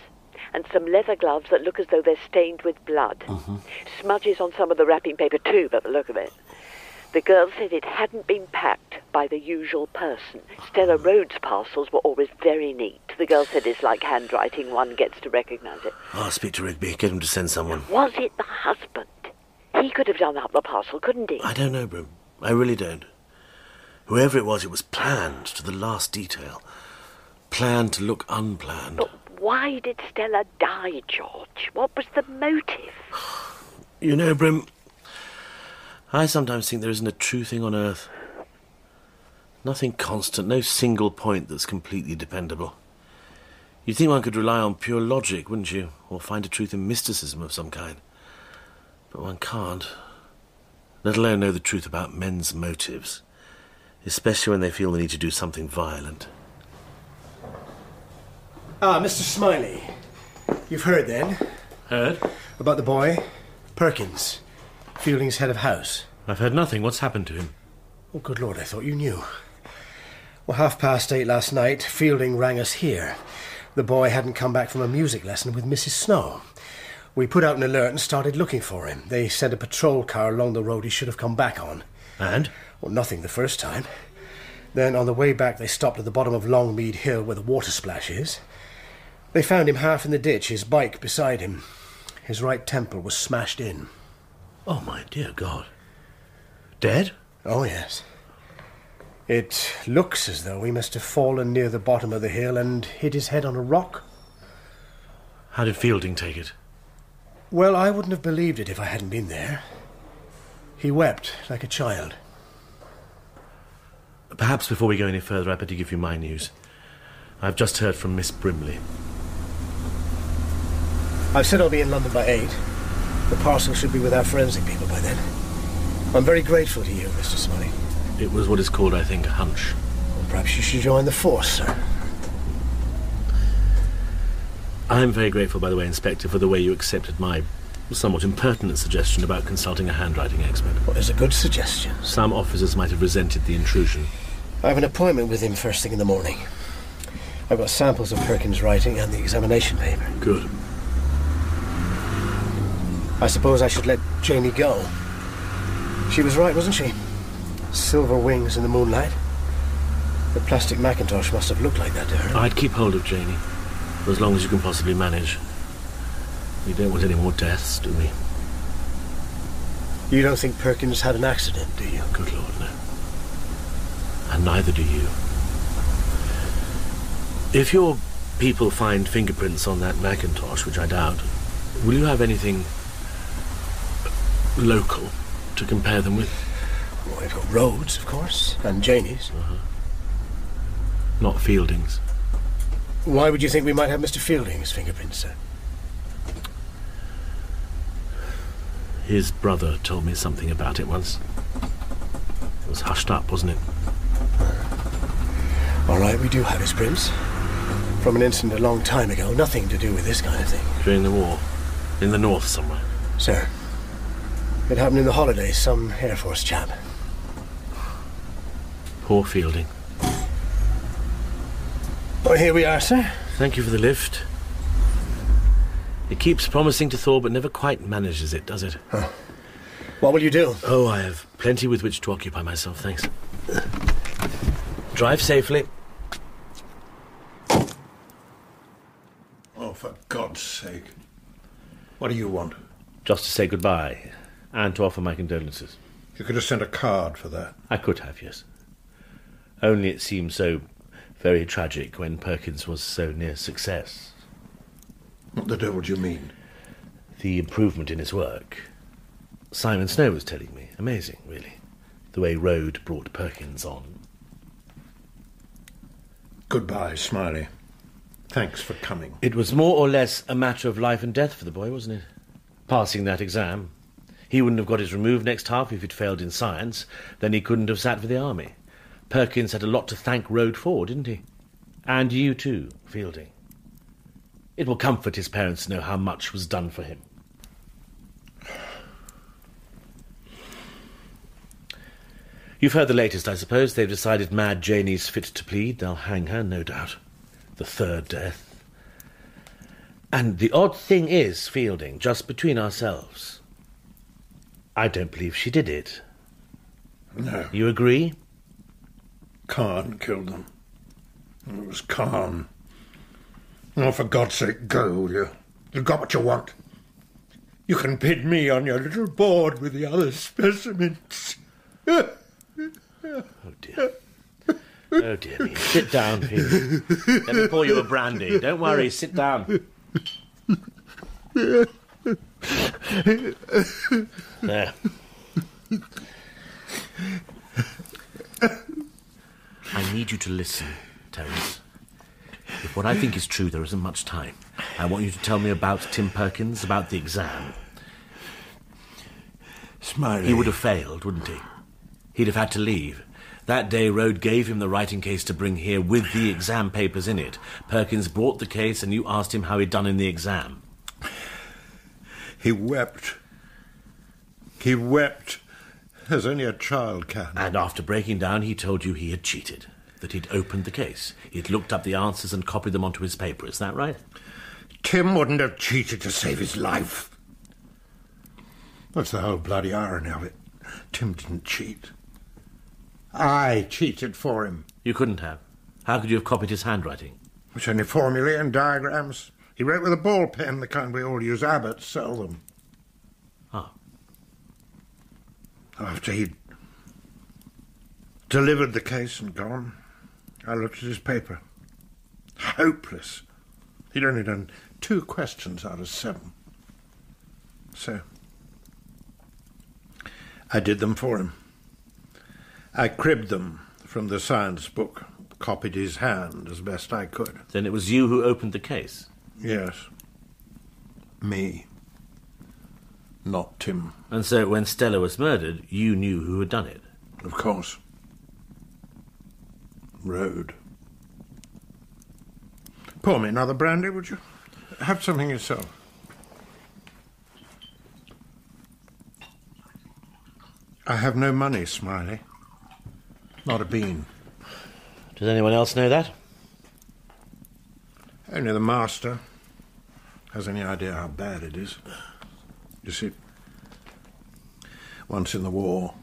and some leather gloves that look as though they're stained with blood. Uh-huh. Smudges on some of the wrapping paper, too, by the look of it. The girl said it hadn't been packed by the usual person. Stella Rode's parcels were always very neat. The girl said it's like handwriting, one gets to recognise it. Oh, I'll speak to Rigby, get him to send someone. Was it the husband? He could have done up the parcel, couldn't he? I don't know, Brim. I really don't. Whoever it was, it was planned to the last detail. Planned to look unplanned. Why did Stella die, George? What was the motive? [sighs] You know, Brim, I sometimes think there isn't a true thing on earth. Nothing constant, no single point that's completely dependable. You'd think one could rely on pure logic, wouldn't you? Or find a truth in mysticism of some kind. But one can't. Let alone know the truth about men's motives. Especially when they feel the need to do something violent. Ah, Mr. Smiley. You've heard then? Heard? About the boy? Perkins. Fielding's head of house. I've heard nothing. What's happened to him? Oh, good Lord, I thought you knew. Well, half past eight last night, Fielding rang us here. The boy hadn't come back from a music lesson with Mrs. Snow. We put out an alert and started looking for him. They sent a patrol car along the road he should have come back on. And? Well, nothing the first time. Then on the way back, they stopped at the bottom of Longmead Hill where the water splash is. They found him half in the ditch, his bike beside him. His right temple was smashed in. Oh, my dear God. Dead? Oh, yes. It looks as though he must have fallen near the bottom of the hill and hit his head on a rock. How did Fielding take it? Well, I wouldn't have believed it if I hadn't been there. He wept like a child. Perhaps before we go any further, I'd better give you my news. I've just heard from Miss Brimley. I've said I'll be in London by eight. The parcel should be with our forensic people by then. I'm very grateful to you, Mr. Smiley. It was what is called, I think, a hunch. Well, perhaps you should join the force, sir. I'm very grateful, by the way, Inspector, for the way you accepted my somewhat impertinent suggestion about consulting a handwriting expert. Well, it's a good suggestion. Some officers might have resented the intrusion. I have an appointment with him first thing in the morning. I've got samples of Perkins' writing and the examination paper. Good. I suppose I should let Janie go. She was right, wasn't she? Silver wings in the moonlight. The plastic Macintosh must have looked like that to her. I'd keep hold of Janie for as long as you can possibly manage. We don't want any more deaths, do we? You don't think Perkins had an accident, do you? Good Lord, no. And neither do you. If your people find fingerprints on that Macintosh, which I doubt, will you have anything local to compare them with? Well, we've got Rode's, of course, and Janie's. Uh-huh. Not Fielding's. Why would you think we might have Mr. Fielding's fingerprints, sir? His brother told me something about it once. It was hushed up, wasn't it? All right, we do have his prints. From an incident a long time ago, nothing to do with this kind of thing. During the war. In the north somewhere. Sir, it happened in the holidays, some Air Force chap. Poor Fielding. Well, here we are, sir. Thank you for the lift. It keeps promising to thaw, but never quite manages it, does it? What will you do? Oh, I have plenty with which to occupy myself, thanks. Drive safely. Oh, for God's sake. What do you want? Just to say goodbye and to offer my condolences. You could have sent a card for that. I could have, yes. Only it seemed so very tragic when Perkins was so near success. What the devil do you mean? The improvement in his work. Simon Snow was telling me. Amazing, really. The way Rode brought Perkins on. Goodbye, Smiley. Thanks for coming. It was more or less a matter of life and death for the boy, wasn't it? Passing that exam. He wouldn't have got his removed next half if he'd failed in science. Then he couldn't have sat for the army. Perkins had a lot to thank Rode for, didn't he? And you too, Fielding. It will comfort his parents to know how much was done for him. You've heard the latest, I suppose. They've decided Mad Janie's fit to plead. They'll hang her, no doubt. The third death. And the odd thing is, Fielding, just between ourselves, I don't believe she did it. No. You agree? Carne killed them. It was Carne. Oh, for God's sake, go, will you? You've got what you want. You can bid me on your little board with the other specimens. [laughs] Oh dear. Oh dear me. Sit down, Fielding. Let me pour you a brandy. Don't worry, sit down. [laughs] There. I need you to listen, Terence. If what I think is true, there isn't much time. I want you to tell me about Tim Perkins, about the exam. Smiley. He would have failed, wouldn't he? He'd have had to leave. That day, Rode gave him the writing case to bring here with the exam papers in it. Perkins brought the case, and you asked him how he'd done in the exam. He wept. He wept as only a child can. And after breaking down, he told you he had cheated, that he'd opened the case. He'd looked up the answers and copied them onto his paper. Is that right? Tim wouldn't have cheated to save his life. That's the whole bloody irony of it. Tim didn't cheat. I cheated for him. You couldn't have. How could you have copied his handwriting? It's only formulae and diagrams. He wrote with a ball pen, the kind we all use. Abbott sell them. Ah. After he'd delivered the case and gone, I looked at his paper. Hopeless. He'd only done two questions out of seven. So, I did them for him. I cribbed them from the science book, copied his hand as best I could. Then it was you who opened the case? Yes. Me. Not Tim. And so when Stella was murdered, you knew who had done it? Of course. Rode. Pour me another brandy, would you? have something yourself. I have no money, Smiley. Not a bean. Does anyone else know that? Only the master has any idea how bad it is. You see, once in the war,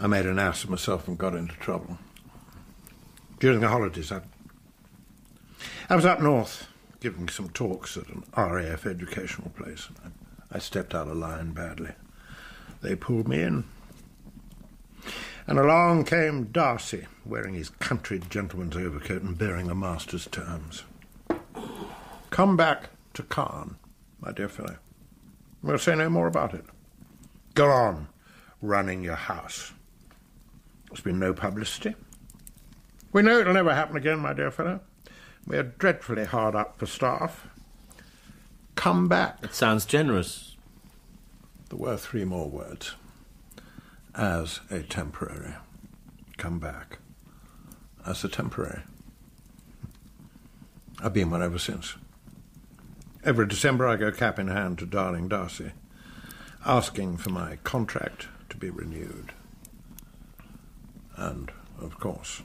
I made an ass of myself and got into trouble. During the holidays, I, I was up north giving some talks at an RAF educational place. I, I stepped out of line badly. They pulled me in. And along came Darcy, wearing his country gentleman's overcoat and bearing the master's terms. Come back to Carne, my dear fellow. We'll say no more about it. Go on running your house. There's been no publicity. We know it'll never happen again, my dear fellow. We're dreadfully hard up for staff. Come back. It sounds generous. There were three more words. As a temporary. Come back. As a temporary. I've been one ever since. Every December I go cap in hand to darling Darcy, asking for my contract to be renewed. And, of course,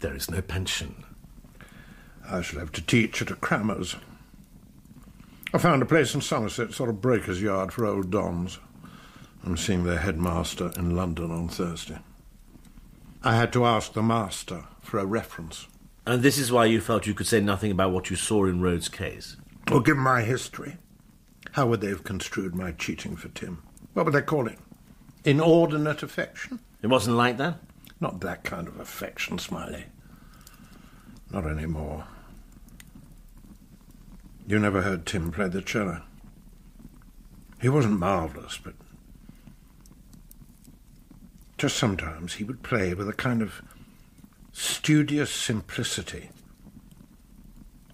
There is no pension. I shall have to teach at a crammer's. I found a place in Somerset, sort of breaker's yard for old dons. I'm seeing their headmaster in London on Thursday. I had to ask the master for a reference. And this is why you felt you could say nothing about what you saw in Rode's case. Well, given my history, how would they have construed my cheating for Tim? What would they call it? Inordinate affection? It wasn't like that? Not that kind of affection, Smiley. Not anymore. You never heard Tim play the cello. He wasn't marvellous, but just sometimes he would play with a kind of studious simplicity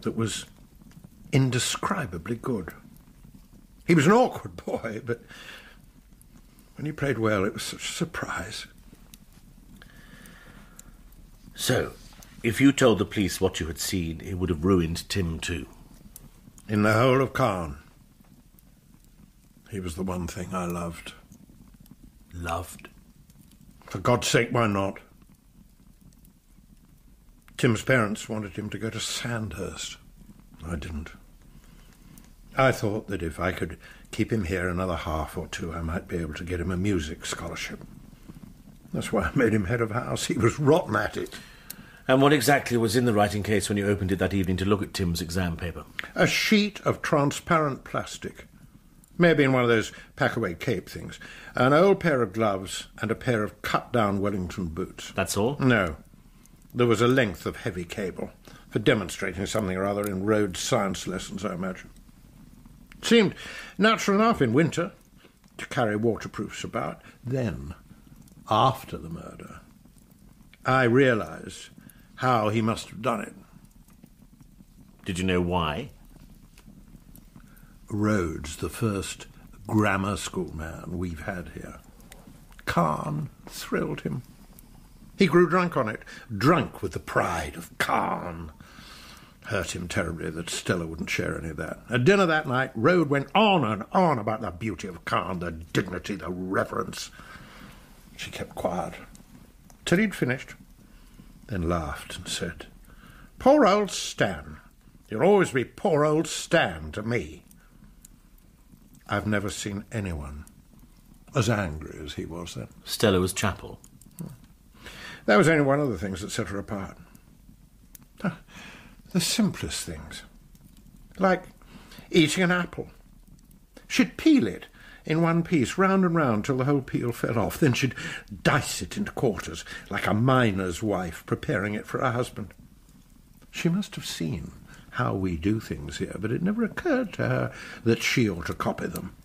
that was indescribably good. He was an awkward boy, but when he played well, it was such a surprise. So, if you told the police what you had seen, it would have ruined Tim too. In the whole of Carne, he was the one thing I loved. Loved? For God's sake, why not? Tim's parents wanted him to go to Sandhurst. I didn't. I thought that if I could keep him here another half or two, I might be able to get him a music scholarship. That's why I made him head of house. He was rotten at it. And what exactly was in the writing case when you opened it that evening to look at Tim's exam paper? A sheet of transparent plastic. Maybe in one of those pack-away cape things. An old pair of gloves and a pair of cut-down Wellington boots. That's all? No. There was a length of heavy cable for demonstrating something or other in Rode's science lessons, I imagine. It Seemed natural enough in winter to carry waterproofs about. Then, after the murder, I realized how he must have done it. Did you know why? Rode, the first grammar school man we've had here. Carne thrilled him. He grew drunk on it, drunk with the pride of Carne. Hurt him terribly that Stella wouldn't share any of that. At dinner that night, Rode went on and on about the beauty of Carne, the dignity, the reverence. She kept quiet till he'd finished, then laughed and said, Poor old Stan. You'll always be poor old Stan to me. I've never seen anyone as angry as he was then. Stella was chapel. That was only one of the things that set her apart. The simplest things. Like eating an apple. She'd peel it in one piece, round and round, till the whole peel fell off. Then she'd dice it into quarters, like a miner's wife preparing it for her husband. She must have seen how we do things here, but it never occurred to her that she ought to copy them.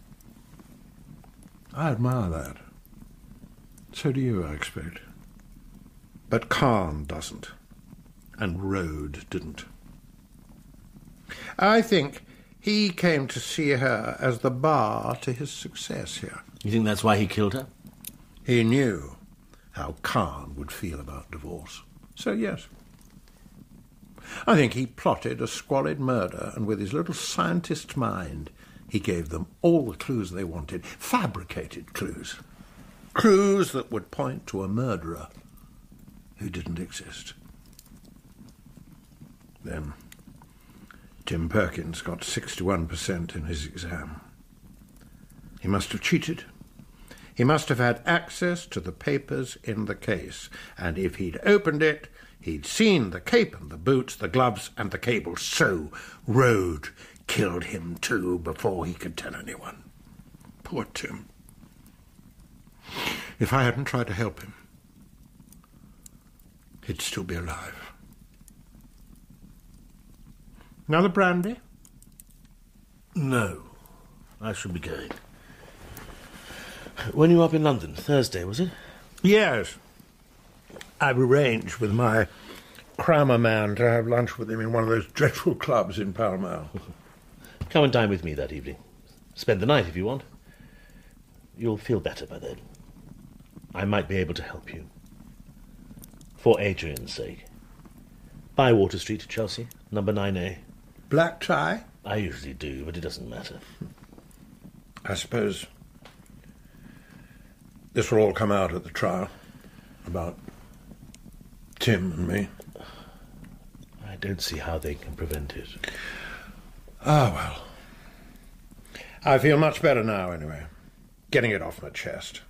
I admire that. So do you, I expect. But Carne doesn't, and Rode didn't. I think he came to see her as the bar to his success here. You think that's why he killed her? He knew how Carne would feel about divorce. So, yes. I think he plotted a squalid murder, and with his little scientist's mind, he gave them all the clues they wanted, fabricated clues. Clues that would point to a murderer who didn't exist. Then Tim Perkins got 61% in his exam. He must have cheated. He must have had access to the papers in the case, and if he'd opened it, he'd seen the cape and the boots, the gloves and the cable. So Rode killed him too before he could tell anyone. Poor Tim. If I hadn't tried to help him, he'd still be alive. Another brandy? No. I should be going. When you were up in London? Thursday, was it? Yes. I've arranged with my crammer man to have lunch with him in one of those dreadful clubs in Pall Mall. [laughs] Come and dine with me that evening. Spend the night if you want. You'll feel better by then. I might be able to help you. For Adrian's sake. Bywater Street, Chelsea, number 9A. Black tie? I usually do, but it doesn't matter. I suppose this will all come out at the trial about Tim and me. I don't see how they can prevent it. Ah, well. I feel much better now, anyway. Getting it off my chest.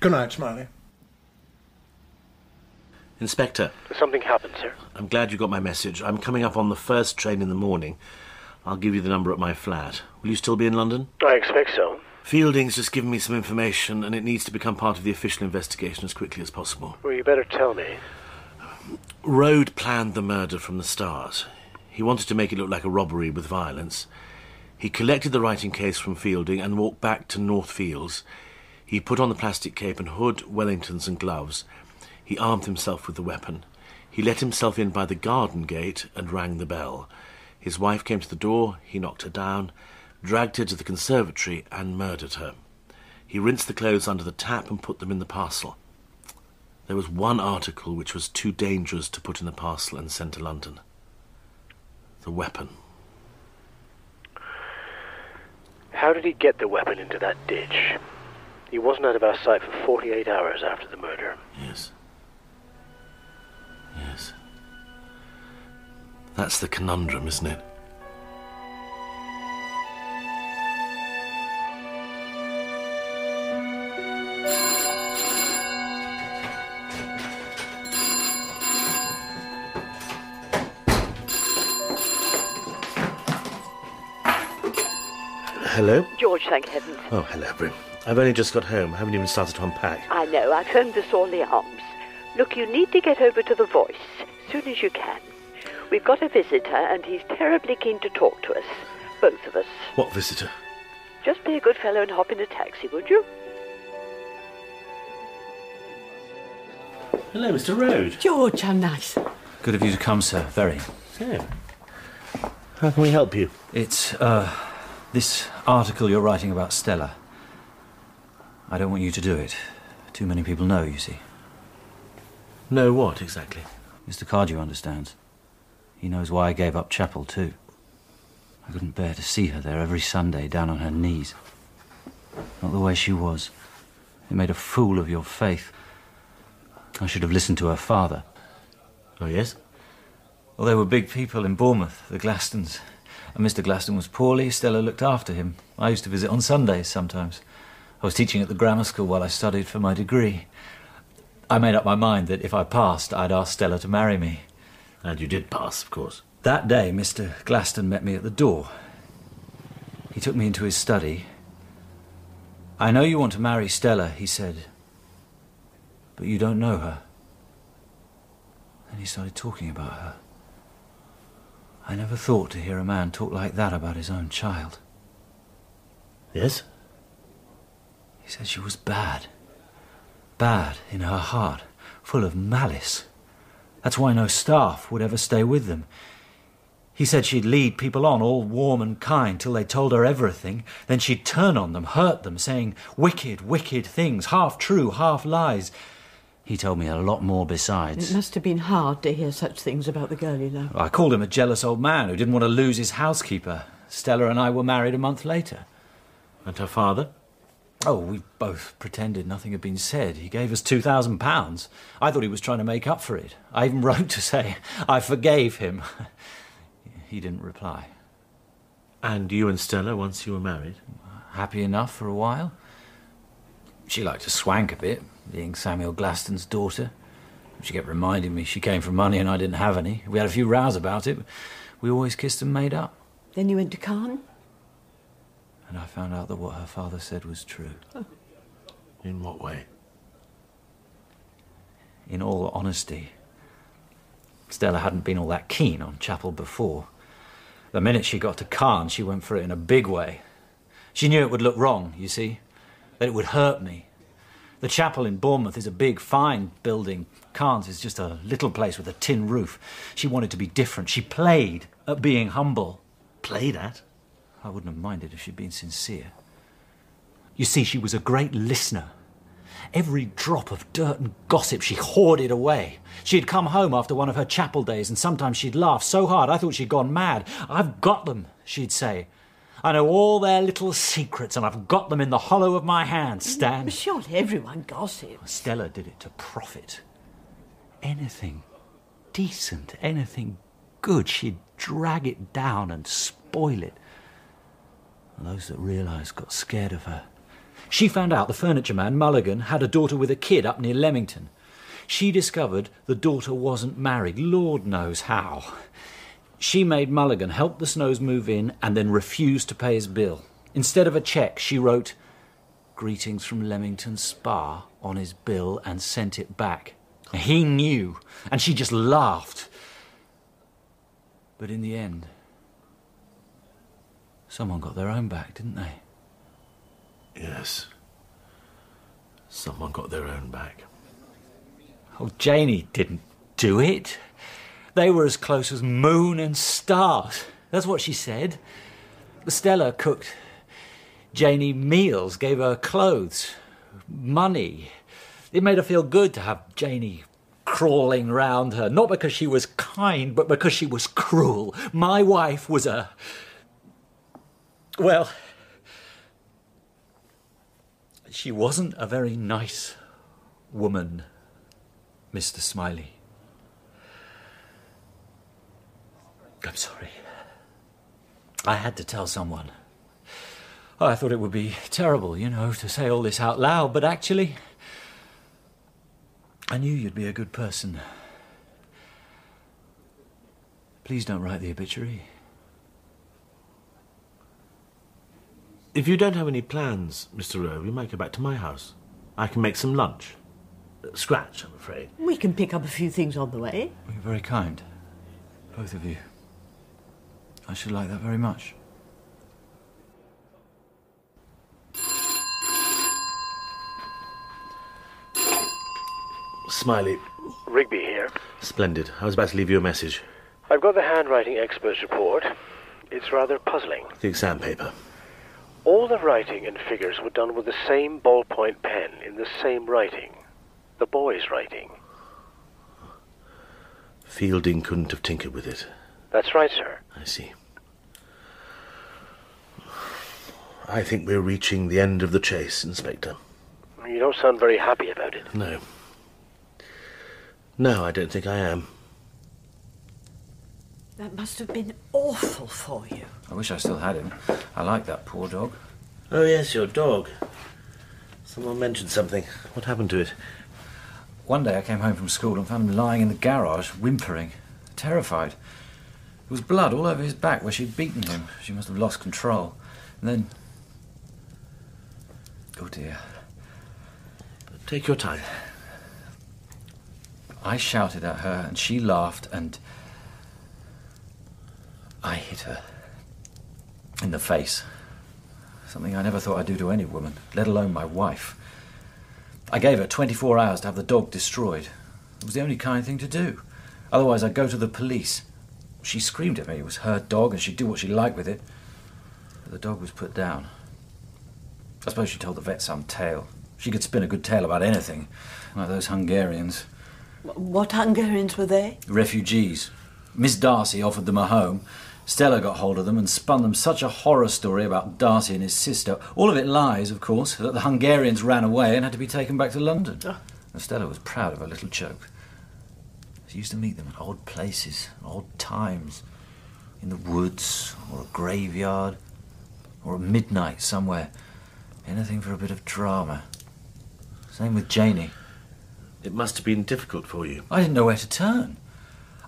Good night, Smiley. Inspector. Something happened, sir. I'm glad you got my message. I'm coming up on the first train in the morning. I'll give you the number at my flat. Will you still be in London? I expect so. Fielding's just given me some information, and it needs to become part of the official investigation as quickly as possible. Well, you better tell me. Rode planned the murder from the start. He wanted to make it look like a robbery with violence. He collected the writing case from Fielding and walked back to North Fields. He put on the plastic cape and hood, Wellingtons, and gloves. He armed himself with the weapon. He let himself in by the garden gate and rang the bell. His wife came to the door, he knocked her down, dragged her to the conservatory, and murdered her. He rinsed the clothes under the tap and put them in the parcel. There was one article which was too dangerous to put in the parcel and send to London. The weapon. How did he get the weapon into that ditch? He wasn't out of our sight for 48 hours after the murder. Yes. Yes. That's the conundrum, isn't it? Hello? George, thank heavens. Oh, hello, Brim. I've only just got home. I haven't even started to unpack. I know, I phoned the Sawley Arms. Look, you need to get over to the Voice as soon as you can. We've got a visitor, and he's terribly keen to talk to us. Both of us. What visitor? Just be a good fellow and hop in a taxi, would you? Hello, Mr. Rode. George, how nice. Good of you to come, sir. Very. So, how can we help you? It's, uh, this article you're writing about Stella. I don't want you to do it. Too many people know, you see. Know what, exactly? Mr. Cardew understands. He knows why I gave up chapel, too. I couldn't bear to see her there every Sunday, down on her knees. Not the way she was. It made a fool of your faith. I should have listened to her father. Oh, yes? Well, they were big people in Bournemouth, the Glastons. And Mr. Glaston was poorly. Stella looked after him. I used to visit on Sundays sometimes. I was teaching at the grammar school while I studied for my degree. I made up my mind that if I passed, I'd ask Stella to marry me. And you did pass, of course. That day, Mr. Glaston met me at the door. He took me into his study. I know you want to marry Stella, he said, but you don't know her. And he started talking about her. I never thought to hear a man talk like that about his own child. Yes? He said she was bad. Bad in her heart, full of malice. That's why no staff would ever stay with them. He said she'd lead people on, all warm and kind, till they told her everything. Then she'd turn on them, hurt them, saying wicked, wicked things, half true, half lies. He told me a lot more besides. It must have been hard to hear such things about the girl you love. I called him a jealous old man who didn't want to lose his housekeeper. Stella and I were married a month later. And her father? Oh, we both pretended nothing had been said. He gave us two thousand pounds. I thought he was trying to make up for it. I even [laughs] wrote to say I forgave him. [laughs] he didn't reply. And you and Stella, once you were married? Happy enough for a while. She liked to swank a bit, being Samuel Glaston's daughter. She kept reminding me she came from money and I didn't have any. We had a few rows about it. We always kissed and made up. Then you went to Carne? And I found out that what her father said was true. [laughs] In what way? In all honesty, Stella hadn't been all that keen on Chapel before. The minute she got to Carne, she went for it in a big way. She knew it would look wrong, you see, that it would hurt me. The chapel in Bournemouth is a big, fine building. Carne is just a little place with a tin roof. She wanted to be different. She played at being humble. Played at? I wouldn't have minded if she'd been sincere. You see, she was a great listener. Every drop of dirt and gossip she hoarded away. She'd come home after one of her chapel days, and sometimes she'd laugh so hard I thought she'd gone mad. I've got them, she'd say. I know all their little secrets, and I've got them in the hollow of my hand, Stan. Surely everyone gossips. Stella did it to profit. Anything decent, anything good, she'd drag it down and spoil it. And those that realised got scared of her. She found out the furniture man, Mulligan, had a daughter with a kid up near Leamington. She discovered the daughter wasn't married, Lord knows how. She made Mulligan help the Snows move in and then refused to pay his bill. Instead of a cheque, she wrote, Greetings from Leamington Spa on his bill and sent it back. He knew, and she just laughed. But in the end, someone got their own back, didn't they? Yes. Someone got their own back. Oh, Janie didn't do it. They were as close as moon and stars. That's what she said. Stella cooked Janie meals, gave her clothes, money. It made her feel good to have Janie crawling round her, not because she was kind, but because she was cruel. My wife was a. Well, she wasn't a very nice woman, Mr. Smiley. I'm sorry. I had to tell someone. Oh, I thought it would be terrible, you know, to say all this out loud, but actually, I knew you'd be a good person. Please don't write the obituary. If you don't have any plans, Mr. Rode, we might go back to my house. I can make some lunch. Uh, Scratch, I'm afraid. We can pick up a few things on the way. You're very kind, both of you. I should like that very much. Smiley. Rigby here. Splendid. I was about to leave you a message. I've got the handwriting expert's report. It's rather puzzling. The exam paper. All the writing and figures were done with the same ballpoint pen in the same writing. The boy's writing. Fielding couldn't have tinkered with it. That's right, sir. I see. I think we're reaching the end of the chase, Inspector. You don't sound very happy about it. No. No, I don't think I am. That must have been awful for you. I wish I still had him. I like that poor dog. Oh, yes, your dog. Someone mentioned something. What happened to it? One day I came home from school and found him lying in the garage, whimpering, terrified. There was blood all over his back where she'd beaten him. She must have lost control. And then. Oh dear. Take your time. I shouted at her and she laughed and. I hit her. In the face. Something I never thought I'd do to any woman, let alone my wife. I gave her 24 hours to have the dog destroyed. It was the only kind thing to do. Otherwise, I'd go to the police. She screamed at me. It was her dog and she'd do what she liked with it. But the dog was put down. I suppose she told the vet some tale. She could spin a good tale about anything, like those Hungarians. What Hungarians were they? Refugees. Miss Darcy offered them a home. Stella got hold of them and spun them such a horror story about Darcy and his sister. All of it lies, of course, that the Hungarians ran away and had to be taken back to London. Ah. And Stella was proud of her little joke. She used to meet them at odd places, odd times. In the woods, or a graveyard, or at midnight somewhere. Anything for a bit of drama. Same with Janie. It must have been difficult for you. I didn't know where to turn.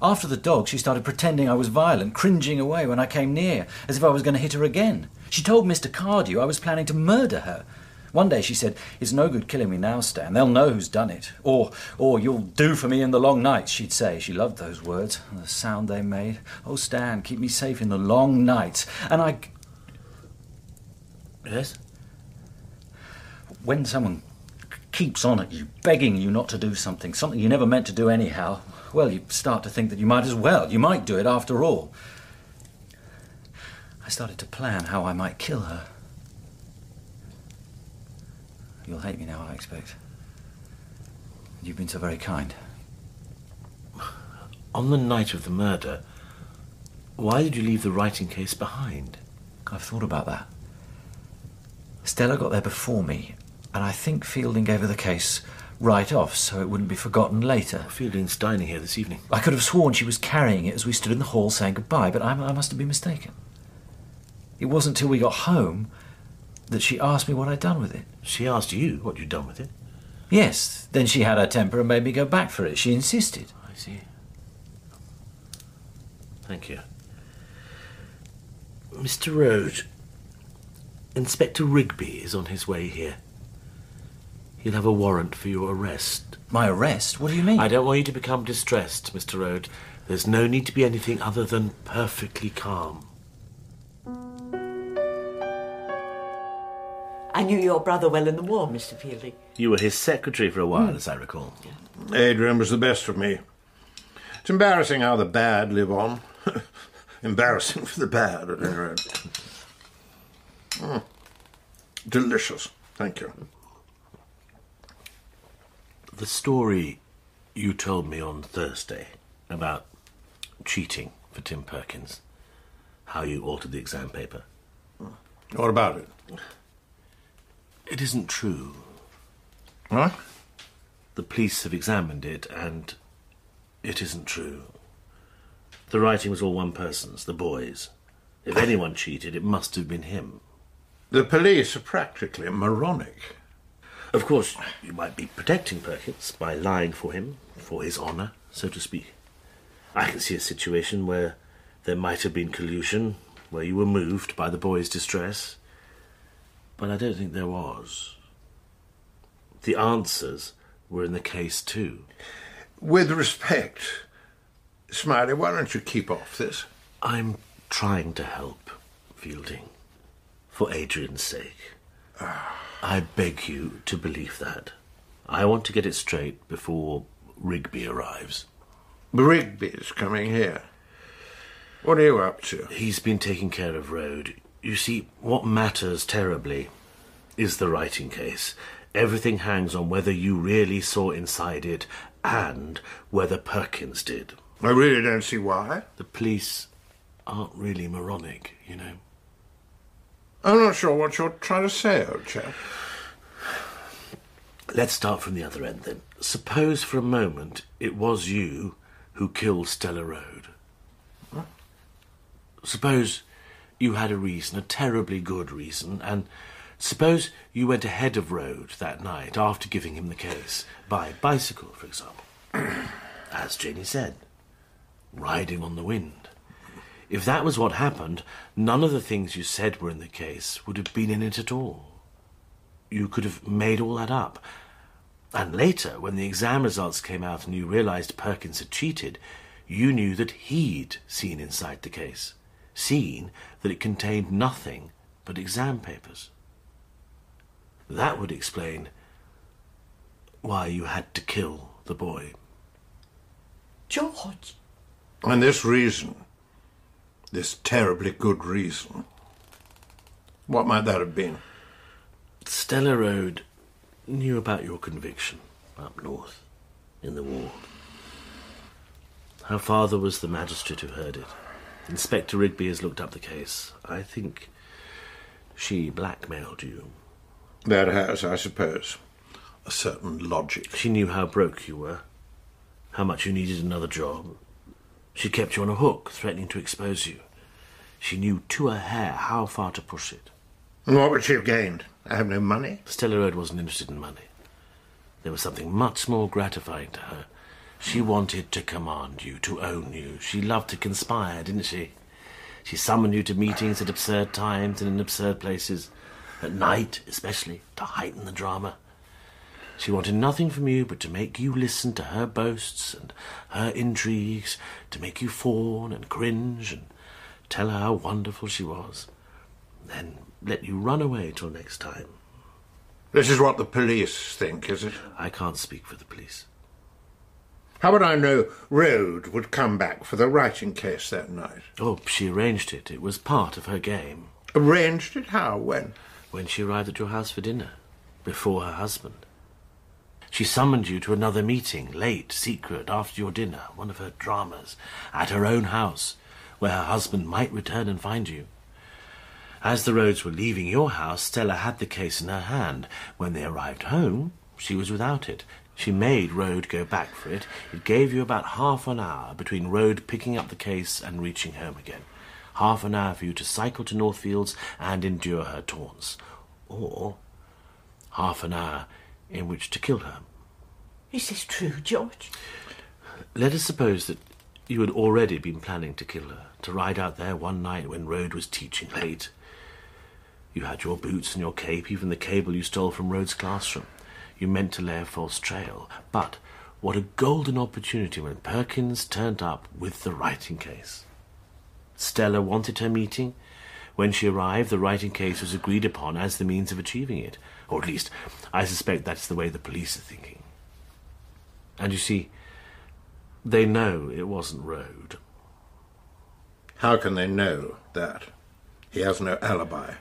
After the dog, she started pretending I was violent, cringing away when I came near, as if I was going to hit her again. She told Mr. Cardew I was planning to murder her. One day she said, It's no good killing me now, Stan. They'll know who's done it. Or, or you'll do for me in the long nights, she'd say. She loved those words, and the sound they made. Oh, Stan, keep me safe in the long nights. And I. Yes? When someone keeps on at you, begging you not to do something, something you never meant to do anyhow, well, you start to think that you might as well. You might do it after all. I started to plan how I might kill her. You'll hate me now, I expect. You've been so very kind. On the night of the murder, why did you leave the writing case behind? I've thought about that. Stella got there before me, and I think Fielding gave her the case right off so it wouldn't be forgotten later. Fielding's dining here this evening. I could have sworn she was carrying it as we stood in the hall saying goodbye, but I, I must have been mistaken. It wasn't till we got home that she asked me what I'd done with it. She asked you what you'd done with it? Yes. Then she had her temper and made me go back for it. She insisted. I see. Thank you. Mr. Rode, Inspector Rigby is on his way here. He'll have a warrant for your arrest. My arrest? What do you mean? I don't want you to become distressed, Mr. Rode. There's no need to be anything other than perfectly calm. I knew your brother well in the war, Mr. Fielding. You were his secretary for a while, Hmm. as I recall. Adrian was the best of me. It's embarrassing how the bad live on. [laughs] embarrassing for the bad, at any rate. Mm. Delicious. Thank you. The story you told me on Thursday about cheating for Tim Perkins, how you altered the exam paper. What about it? It isn't true. What? The police have examined it, and it isn't true. The writing was all one person's, the boy's. If anyone cheated, it must have been him. The police are practically moronic. Of course, you might be protecting Perkins by lying for him, for his honour, so to speak. I can see a situation where there might have been collusion, where you were moved by the boy's distress. But I don't think there was. The answers were in the case, too. With respect, Smiley, why don't you keep off this? I'm trying to help, Fielding. For Adrian's sake. Ah. I beg you to believe that. I want to get it straight before Rigby arrives. Rigby's coming here. What are you up to? He's been taking care of Rode. You see, what matters terribly is the writing case. Everything hangs on whether you really saw inside it and whether Perkins did. I really don't see why. The police aren't really moronic, you know. I'm not sure what you're trying to say, old chap. Let's start from the other end then. Suppose for a moment it was you who killed Stella Rode. Suppose you had a reason, a terribly good reason, and suppose you went ahead of Rode that night after giving him the case, by bicycle, for example. [clears throat] As Janie said, riding on the wind. If that was what happened, none of the things you said were in the case would have been in it at all. You could have made all that up. And later, when the exam results came out and you realized Perkins had cheated, you knew that he'd seen inside the case, seen that it contained nothing but exam papers. That would explain why you had to kill the boy. George. And this reason, this terribly good reason, what might that have been? Stella Rode knew about your conviction up north in the war. Her father was the magistrate who heard it. Inspector Rigby has looked up the case. I think she blackmailed you. That has, I suppose, a certain logic. She knew how broke you were, how much you needed another job. She kept you on a hook, threatening to expose you. She knew to a hair how far to push it. And what would she have gained? I have no money. Stella Rode wasn't interested in money. There was something much more gratifying to her. She wanted to command you, to own you. She loved to conspire, didn't she? She summoned you to meetings at absurd times and in absurd places, at night especially, to heighten the drama. She wanted nothing from you but to make you listen to her boasts and her intrigues, to make you fawn and cringe and tell her how wonderful she was. Then let you run away till next time. This is what the police think, is it? I can't speak for the police. How would I know Rode would come back for the writing case that night? Oh, she arranged it. It was part of her game. Arranged it? How? When? When she arrived at your house for dinner, before her husband. She summoned you to another meeting, late, secret, after your dinner, one of her dramas, at her own house, where her husband might return and find you. As the Rodes were leaving your house, Stella had the case in her hand. When they arrived home, she was without it. She made Rode go back for it. It gave you about half an hour between Rode picking up the case and reaching home again. Half an hour for you to cycle to Northfields and endure her taunts. Or half an hour in which to kill her. Is this true, George? Let us suppose that you had already been planning to kill her, to ride out there one night when Rode was teaching late. You had your boots and your cape, even the cable you stole from Rode's classroom. You meant to lay a false trail. But what a golden opportunity when Perkins turned up with the writing case. Stella wanted her meeting. When she arrived, the writing case was agreed upon as the means of achieving it. Or at least, I suspect that's the way the police are thinking. And you see, they know it wasn't Rode. How can they know that? He has no alibi.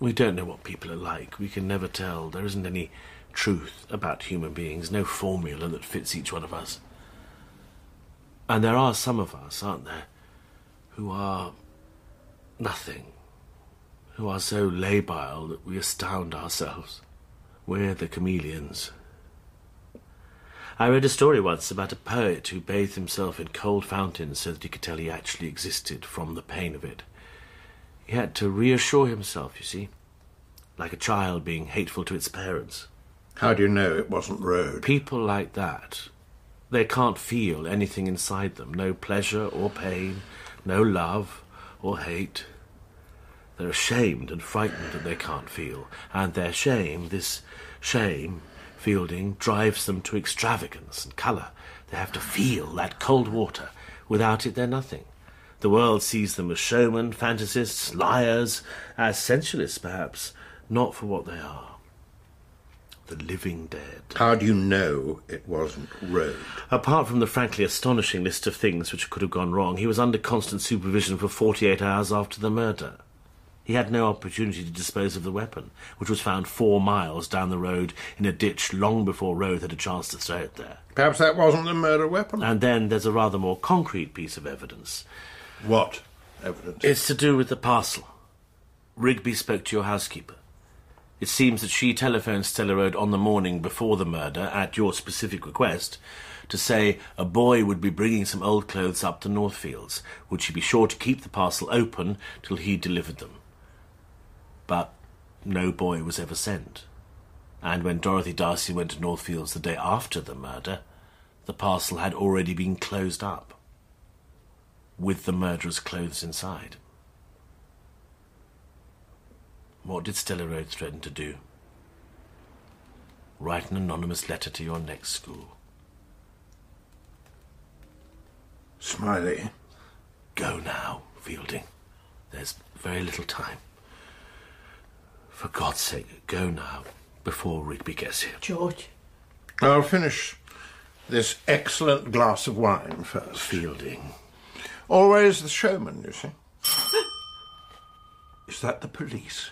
We don't know what people are like. We can never tell. There isn't any truth about human beings, no formula that fits each one of us. And there are some of us, aren't there, who are nothing, who are so labile that we astound ourselves. We're the chameleons. I read a story once about a poet who bathed himself in cold fountains so that he could tell he actually existed from the pain of it. He had to reassure himself, you see, like a child being hateful to its parents. How do you know it wasn't Rode? People like that, they can't feel anything inside them no pleasure or pain, no love or hate. They're ashamed and frightened that they can't feel, and their shame, this shame, Fielding, drives them to extravagance and colour. They have to feel that cold water. Without it, they're nothing. The world sees them as showmen, fantasists, liars, as sensualists, perhaps, not for what they are. The living dead. How do you know it wasn't Rode? Apart from the frankly astonishing list of things which could have gone wrong, he was under constant supervision for 48 hours after the murder. He had no opportunity to dispose of the weapon, which was found four miles down the road in a ditch long before Rode had a chance to throw it there. Perhaps that wasn't the murder weapon. And then there's a rather more concrete piece of evidence. What evidence? It's to do with the parcel. Rigby spoke to your housekeeper. It seems that she telephoned Stella Rode on the morning before the murder, at your specific request, to say a boy would be bringing some old clothes up to Northfields. Would she be sure to keep the parcel open till he delivered them? But no boy was ever sent. And when Dorothy Darcy went to Northfields the day after the murder, the parcel had already been closed up, with the murderer's clothes inside. What did Stella Rode threaten to do? Write an anonymous letter to your next school. Smiley. Go now, Fielding. There's very little time. For God's sake, go now before Rigby gets here. George. I'll finish this excellent glass of wine first. Fielding. Always the showman, you see. [gasps] Is that the police?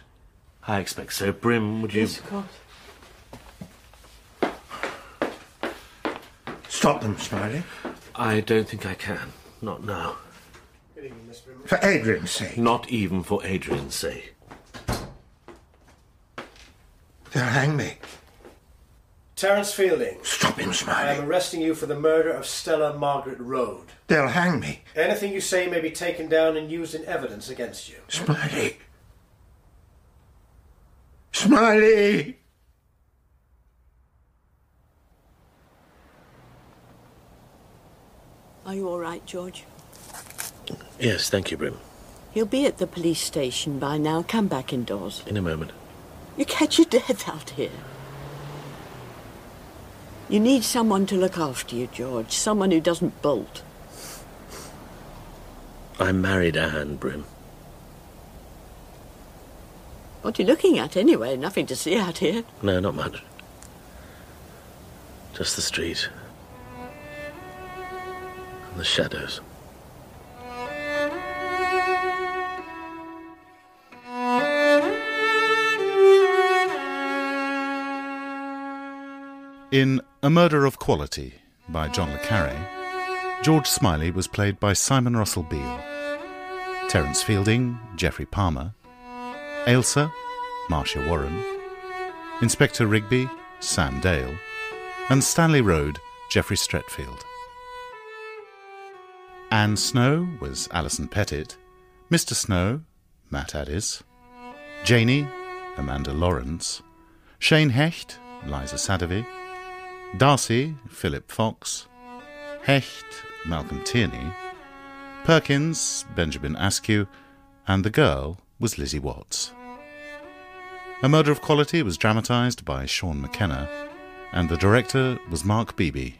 I expect so. Brim, would you? Yes, of course. Stop them, Smiley. I don't think I can. Not now. Evening, for Adrian's sake. Not even for Adrian's sake. They'll hang me. Terence Fielding. Stop him, Smiley. I am arresting you for the murder of Stella Margaret Rode. They'll hang me. Anything you say may be taken down and used in evidence against you. Smiley. Smiley! Are you all right, George? Yes, thank you, Brim. He'll be at the police station by now. Come back indoors. In a moment. You catch your death out here. You need someone to look after you, George. Someone who doesn't bolt. I married Anne, Brim. What are you looking at anyway? Nothing to see out here. No, not much. Just the street. And the shadows. In A Murder of Quality by John le Carre, George Smiley was played by Simon Russell Beale, Terence Fielding, Geoffrey Palmer, Ailsa, Marcia Warren, Inspector Rigby, Sam Dale, and Stanley Rode, Geoffrey Streatfeild. Anne Snow was Alison Pettitt, Mr. Snow, Matt Addis, Janie, Amanda Lawrence, Shane Hecht, Liza Sadovy, Darcy, Philip Fox, Hecht, Malcolm Tierney, Perkins, Benjamin Askew, and the girl was Lizzie Watts. A Murder of Quality was dramatised by Shaun McKenna, and the director was Marc Beeby.